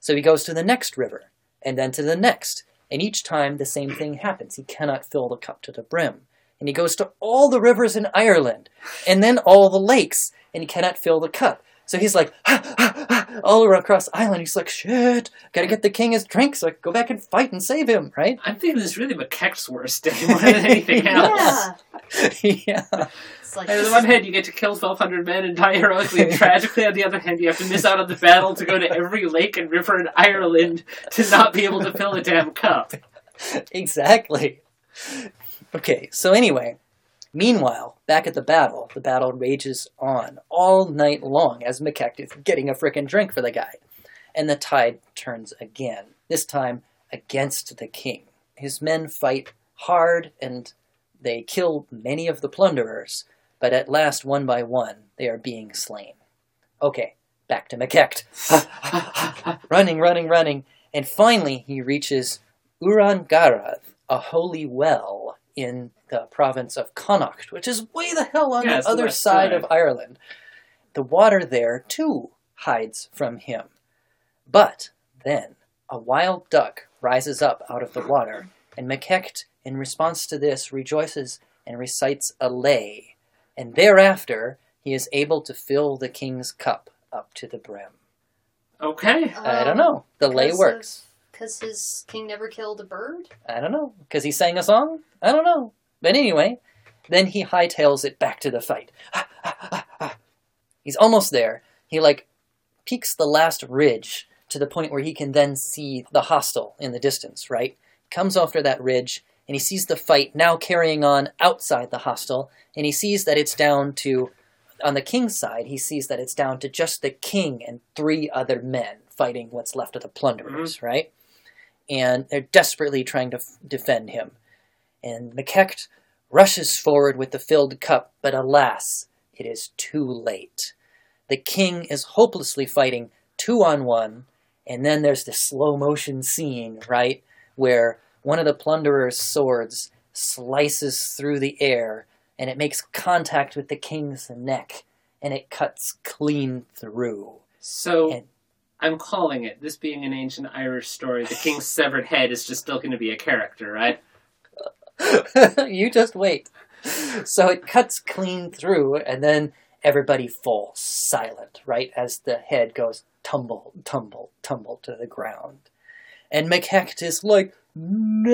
So he goes to the next river, and then to the next, and each time the same thing happens. He cannot fill the cup to the brim. And he goes to all the rivers in Ireland, and then all the lakes, and he cannot fill the cup. So he's like, "Ah, ah, ah," all around across the island. He's like, shit, gotta get the king his drink so I can go back and fight and save him, right? I'm thinking this is really Makecht's worst day more than anything else. Yeah. yeah. It's like And on the one hand, you get to kill 1,200 men and die heroically and tragically. On the other hand, you have to miss out on the battle to go to every lake and river in Ireland to not be able to fill a damn cup. exactly. Okay, so anyway, meanwhile, back at the battle, the battle rages on all night long as McKecht is getting a frickin' drink for the guy. And the tide turns again, this time against the king. His men fight hard and they kill many of the plunderers, but at last, one by one, they are being slain. Okay, back to McKecht. running, running, running, and finally he reaches Urangarath, a holy well in the province of Connacht, which is way the hell on Yeah, the it's the other side side. of Ireland. The water there, too, hides from him. But then a wild duck rises up out of the water, and McKecht, in response to this, rejoices and recites a lay, and thereafter he is able to fill the king's cup up to the brim. Okay. I don't know. The lay works. Because his king never killed a bird? I don't know. Because he sang a song? I don't know. But anyway, then he hightails it back to the fight. He's almost there. He, like, peaks the last ridge to the point where he can then see the hostel in the distance, right? Comes after that ridge, and he sees the fight now carrying on outside the hostel, and he sees that it's down to, on the king's side, he sees that it's down to just the king and three other men fighting what's left of the plunderers, mm-hmm. right? And they're desperately trying to f- defend him. And McKecht rushes forward with the filled cup, but alas, it is too late. The king is hopelessly fighting two on one, and then there's this slow motion scene, right, where one of the plunderer's swords slices through the air, and it makes contact with the king's neck, and it cuts clean through. So And- I'm calling it. This being an ancient Irish story, the king's severed head is just still going to be a character, right? you just wait. So it cuts clean through, and then everybody falls silent, right, as the head goes tumble, tumble, tumble to the ground. And McKecht is like, no,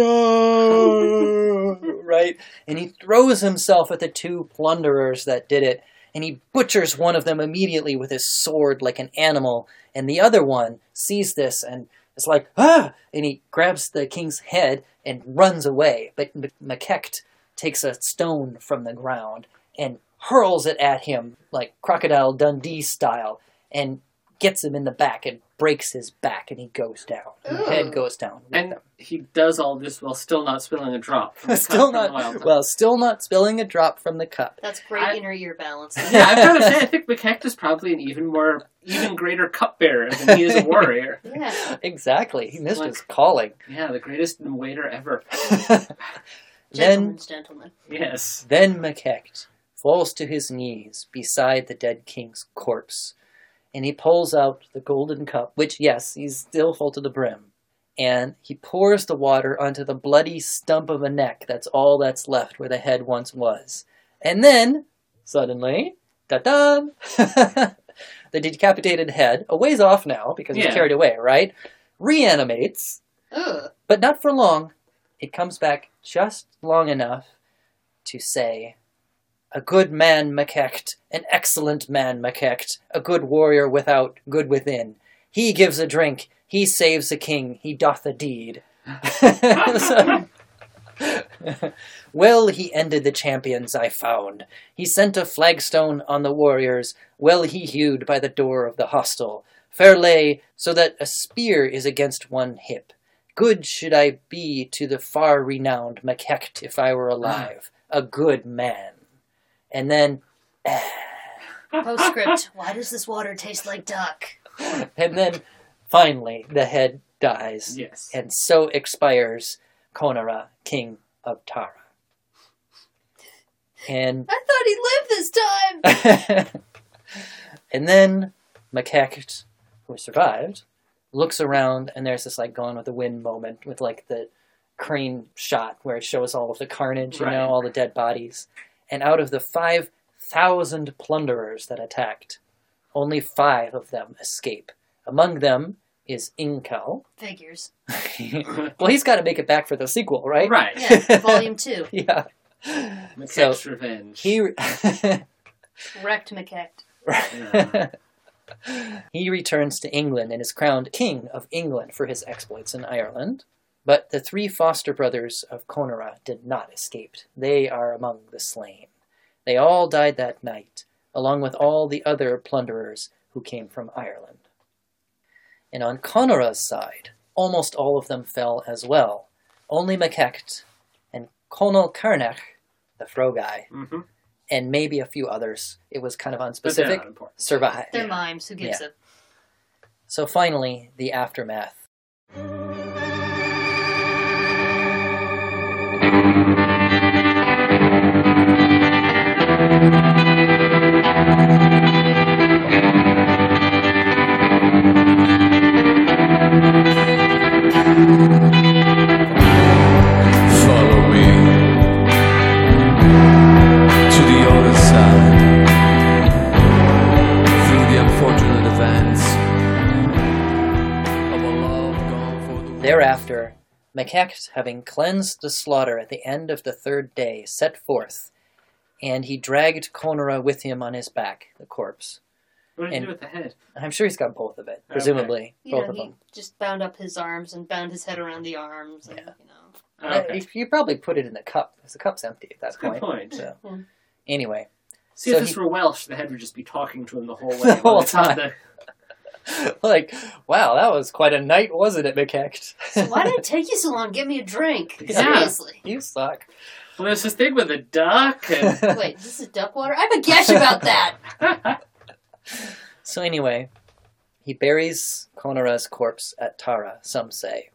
right? And he throws himself at the two plunderers that did it, and he butchers one of them immediately with his sword like an animal, and the other one sees this and is like, ah! And he grabs the king's head and runs away. But M- McKecht takes a stone from the ground and hurls it at him like Crocodile Dundee style and gets him in the back and breaks his back and he goes down. The Ooh. head goes down. with And him. he does all this while still not spilling a drop. From the cup still from the not wild duck. well, still not spilling a drop from the cup. That's great I- inner ear balance. Yeah, I've got to say, I think McKecht is probably an even more, even greater cupbearer than he is a warrior. yeah. Exactly. He missed Like- his calling. Yeah, the greatest waiter ever. then Gentlemen's gentlemen. Yes. Then McKecht falls to his knees beside the dead king's corpse, and he pulls out the golden cup, which, yes, he's still full to the brim, and he pours the water onto the bloody stump of a neck. That's all that's left where the head once was. And then, suddenly, da da! the decapitated head, a ways off now because he's Yeah. carried away, right? Reanimates, Ugh. but not for long. It comes back just long enough to say, A good man, Makecht, an excellent man, Makecht, a good warrior without good within. He gives a drink, he saves a king, he doth a deed. So- well, he ended the champions I found. He sent a flagstone on the warriors, well he hewed by the door of the hostel. Fair lay, so that a spear is against one hip. Good should I be to the far renowned Makecht if I were alive, a good man. And then, Postscript. Why does this water taste like duck? and then, finally, the head dies, Yes. and so expires Conora, king of Tara. And I thought he lived this time. and then Makecht, who survived, looks around and there's this like gone with the wind moment with like the crane shot where it shows all of the carnage, you Right. know, all the dead bodies. And out of the five thousand plunderers that attacked, only five of them escape. Among them is Inkel. Figures. well, he's got to make it back for the sequel, right? Right. Yeah, volume two. yeah. Makecht's So revenge. he Wrecked McKecht. Yeah. he returns to England and is crowned King of England for his exploits in Ireland. But the three foster brothers of Conora did not escape. They are among the slain. They all died that night, along with all the other plunderers who came from Ireland. And on Conora's side, almost all of them fell as well. Only Makecht and Conall Cernach, the Fro guy, hmm and maybe a few others, it was kind of But they're unspecific, survived. They're Yeah. mimes. Who gives Yeah. a So finally, the aftermath. Thereafter, Makecht, having cleansed the slaughter at the end of the third day, set forth, and he dragged Conora with him on his back, the corpse. What did And- you do with the head? I'm sure he's got both of it, presumably. You both know, of he them. just bound up his arms and bound his head around the arms. And, Yeah. you know. Oh, okay. Uh, you, you probably put it in the cup, because the cup's empty at that That's a good point. point. So, Yeah. anyway, See, So if this he- were Welsh, the head would just be talking to him the whole way. The whole while it's on time. the- like, wow, that was quite a night, wasn't it, Makecht? So why did it take you so long? to Get me a drink. Yeah. Seriously. you suck. Well, there's this thing with a duck. And... Wait, this is duck water? I have a guess about that. So anyway, he buries Conora's corpse at Tara, some say.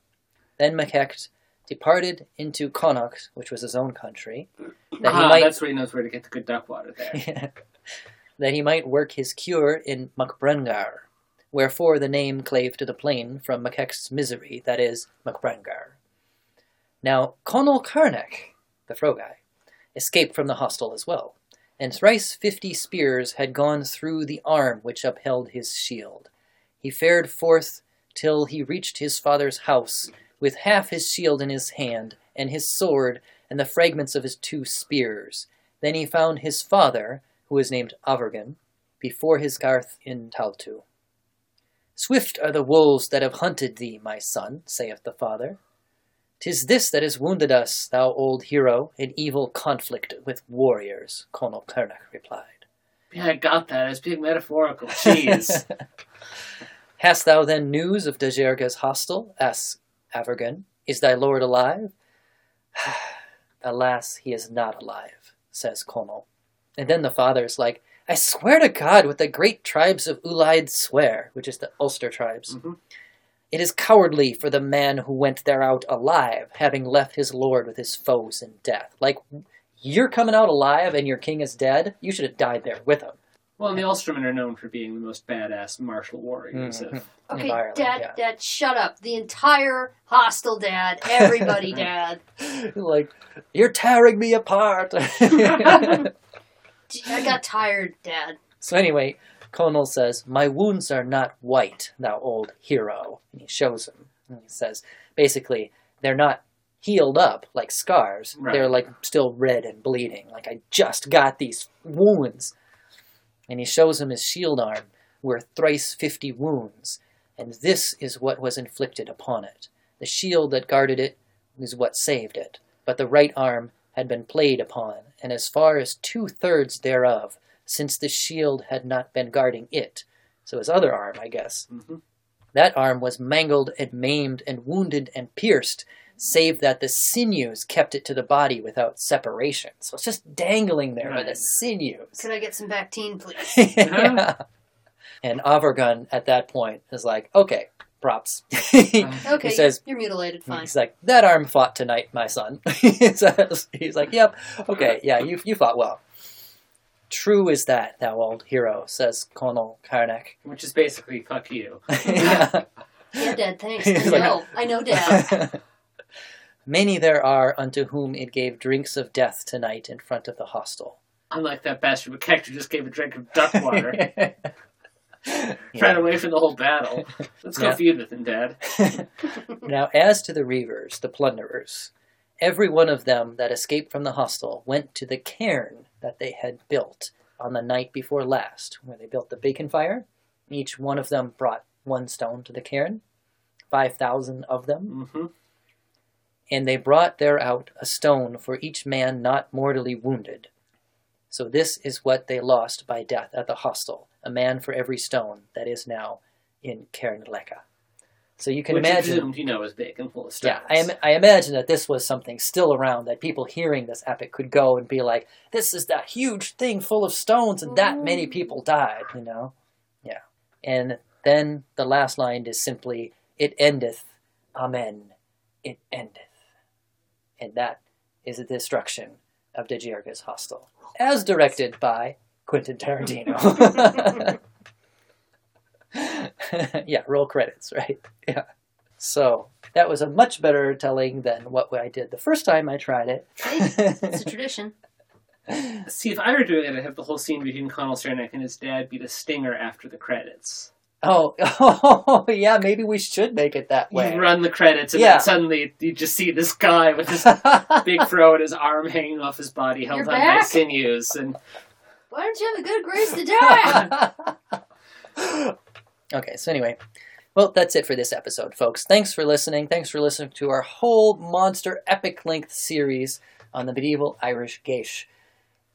Then Makecht departed into Connacht, which was his own country, that he ah, might that's where he knows where to get the good duck water there. that he might work his cure in Macbrengar, wherefore the name clave to the plain from Makecht's misery, that is, Macbrengar. Now, Conall Cernach, the Frogai, escaped from the hostel as well, and thrice fifty spears had gone through the arm which upheld his shield. He fared forth till he reached his father's house, with half his shield in his hand, and his sword, and the fragments of his two spears. Then he found his father, who was named Avergan, before his garth in Taltu. Swift are the wolves that have hunted thee, my son, saith the father. Tis this that has wounded us, thou old hero, in evil conflict with warriors, Conall Cernach replied. Yeah, I got that. It's being metaphorical. Jeez. Hast thou then news of Dajerga's hostel? asks Avergan. Is thy lord alive? Alas, he is not alive, says Conall. And then the father's like, I swear to God, with the great tribes of Ulaid swear, which is the Ulster tribes. Mhm. It is cowardly for the man who went there out alive, having left his lord with his foes in death. Like, you're coming out alive and your king is dead? You should have died there with him. Well, and the Ulstermen are known for being the most badass martial warriors. Mhm. Of, Okay, Ireland, Dad, yeah. Dad, shut up. The entire hostile dad, everybody, Dad. like, you're tearing me apart. I got tired, Dad. so anyway, Conall says, My wounds are not white, thou old hero. And he shows him. And he says, basically, they're not healed up like scars. Right. They're like still red and bleeding. Like I just got these wounds. And he shows him his shield arm, where thrice fifty wounds. And this is what was inflicted upon it. The shield that guarded it is what saved it. But the right arm had been played upon, and as far as two thirds thereof, since the shield had not been guarding it. So his other arm, I guess. Mhm. That arm was mangled and maimed and wounded and pierced, save that the sinews kept it to the body without separation. So it's just dangling there by the sinews. Could I get some Bactine, please? yeah. And Avergun at that point is like, okay, props. he Okay, says, you're mutilated. Fine. He's like, that arm fought tonight, my son. He says- He's like, yep, okay, yeah, you, you fought well. True is that, thou old hero, says Colonel Karnak. which is basically fuck you. Yeah. Yeah, Dad. Thanks. I know. I know, Dad. Many there are unto whom it gave drinks of death tonight in front of the hostel. Unlike that bastard Makecht who just gave a drink of duck water. Ran away from the whole battle. Let's go Yeah. feud with him, Dad. now, as to the reavers, the plunderers, every one of them that escaped from the hostel went to the cairn that they had built on the night before last, where they built the bacon fire. Each one of them brought one stone to the cairn, 5,000 of them, hmm and they brought there out a stone for each man not mortally wounded. So this is what they lost by death at the hostel, a man for every stone that is now in Cairn Leka. So you can Which imagine. presumed, you know, is big and full of stones. Yeah, I, im- I imagine that this was something still around that people hearing this epic could go and be like, "This is that huge thing full of stones, and that many mm. people died." You know, yeah. And then the last line is simply, "It endeth, Amen. It endeth," and that is the destruction of Dajerga's hostel, as directed by Quentin Tarantino. yeah, roll credits, right? Yeah. So that was a much better telling than what I did the first time I tried it. It's a tradition. See, if I were doing it, I'd have the whole scene between Conall Cernach and his dad be the stinger after the credits. oh, oh, yeah, maybe we should make it that way. You run the credits, and Yeah. then suddenly you just see this guy with his big throw and his arm hanging off his body, held You're on by back? sinews, and Why don't you have the good grace to die? okay, so anyway, well, that's it for this episode, folks. Thanks for listening. Thanks for listening to our whole monster epic length series on the medieval Irish Geis.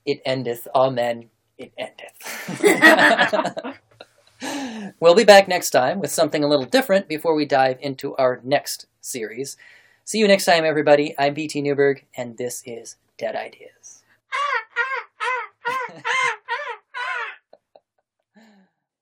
It endeth, amen, it endeth. we'll be back next time with something a little different before we dive into our next series. See you next time, everybody. I'm BT Newberg, and this is Dead Ideas. Ah!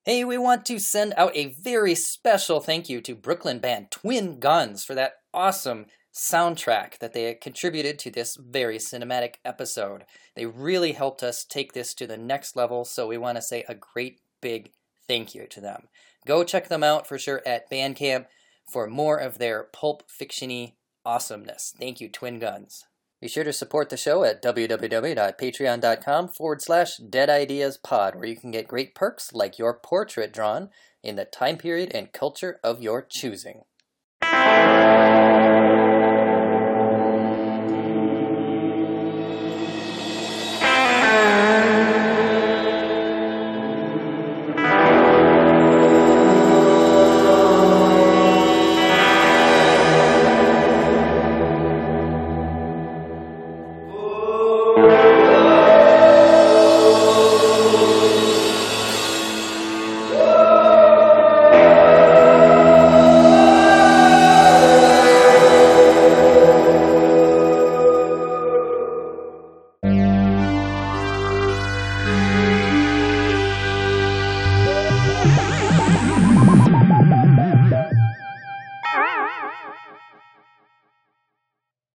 Hey, we want to send out a very special thank you to Brooklyn band Twin Guns for that awesome soundtrack that they contributed to this very cinematic episode. They really helped us take this to the next level, so we want to say a great big thank you to them. Go check them out for sure at Bandcamp for more of their pulp fictiony awesomeness. Thank you, Twin Guns. Be sure to support the show at www.patreon.com forward slash Dead Ideas Pod, where you can get great perks like your portrait drawn in the time period and culture of your choosing.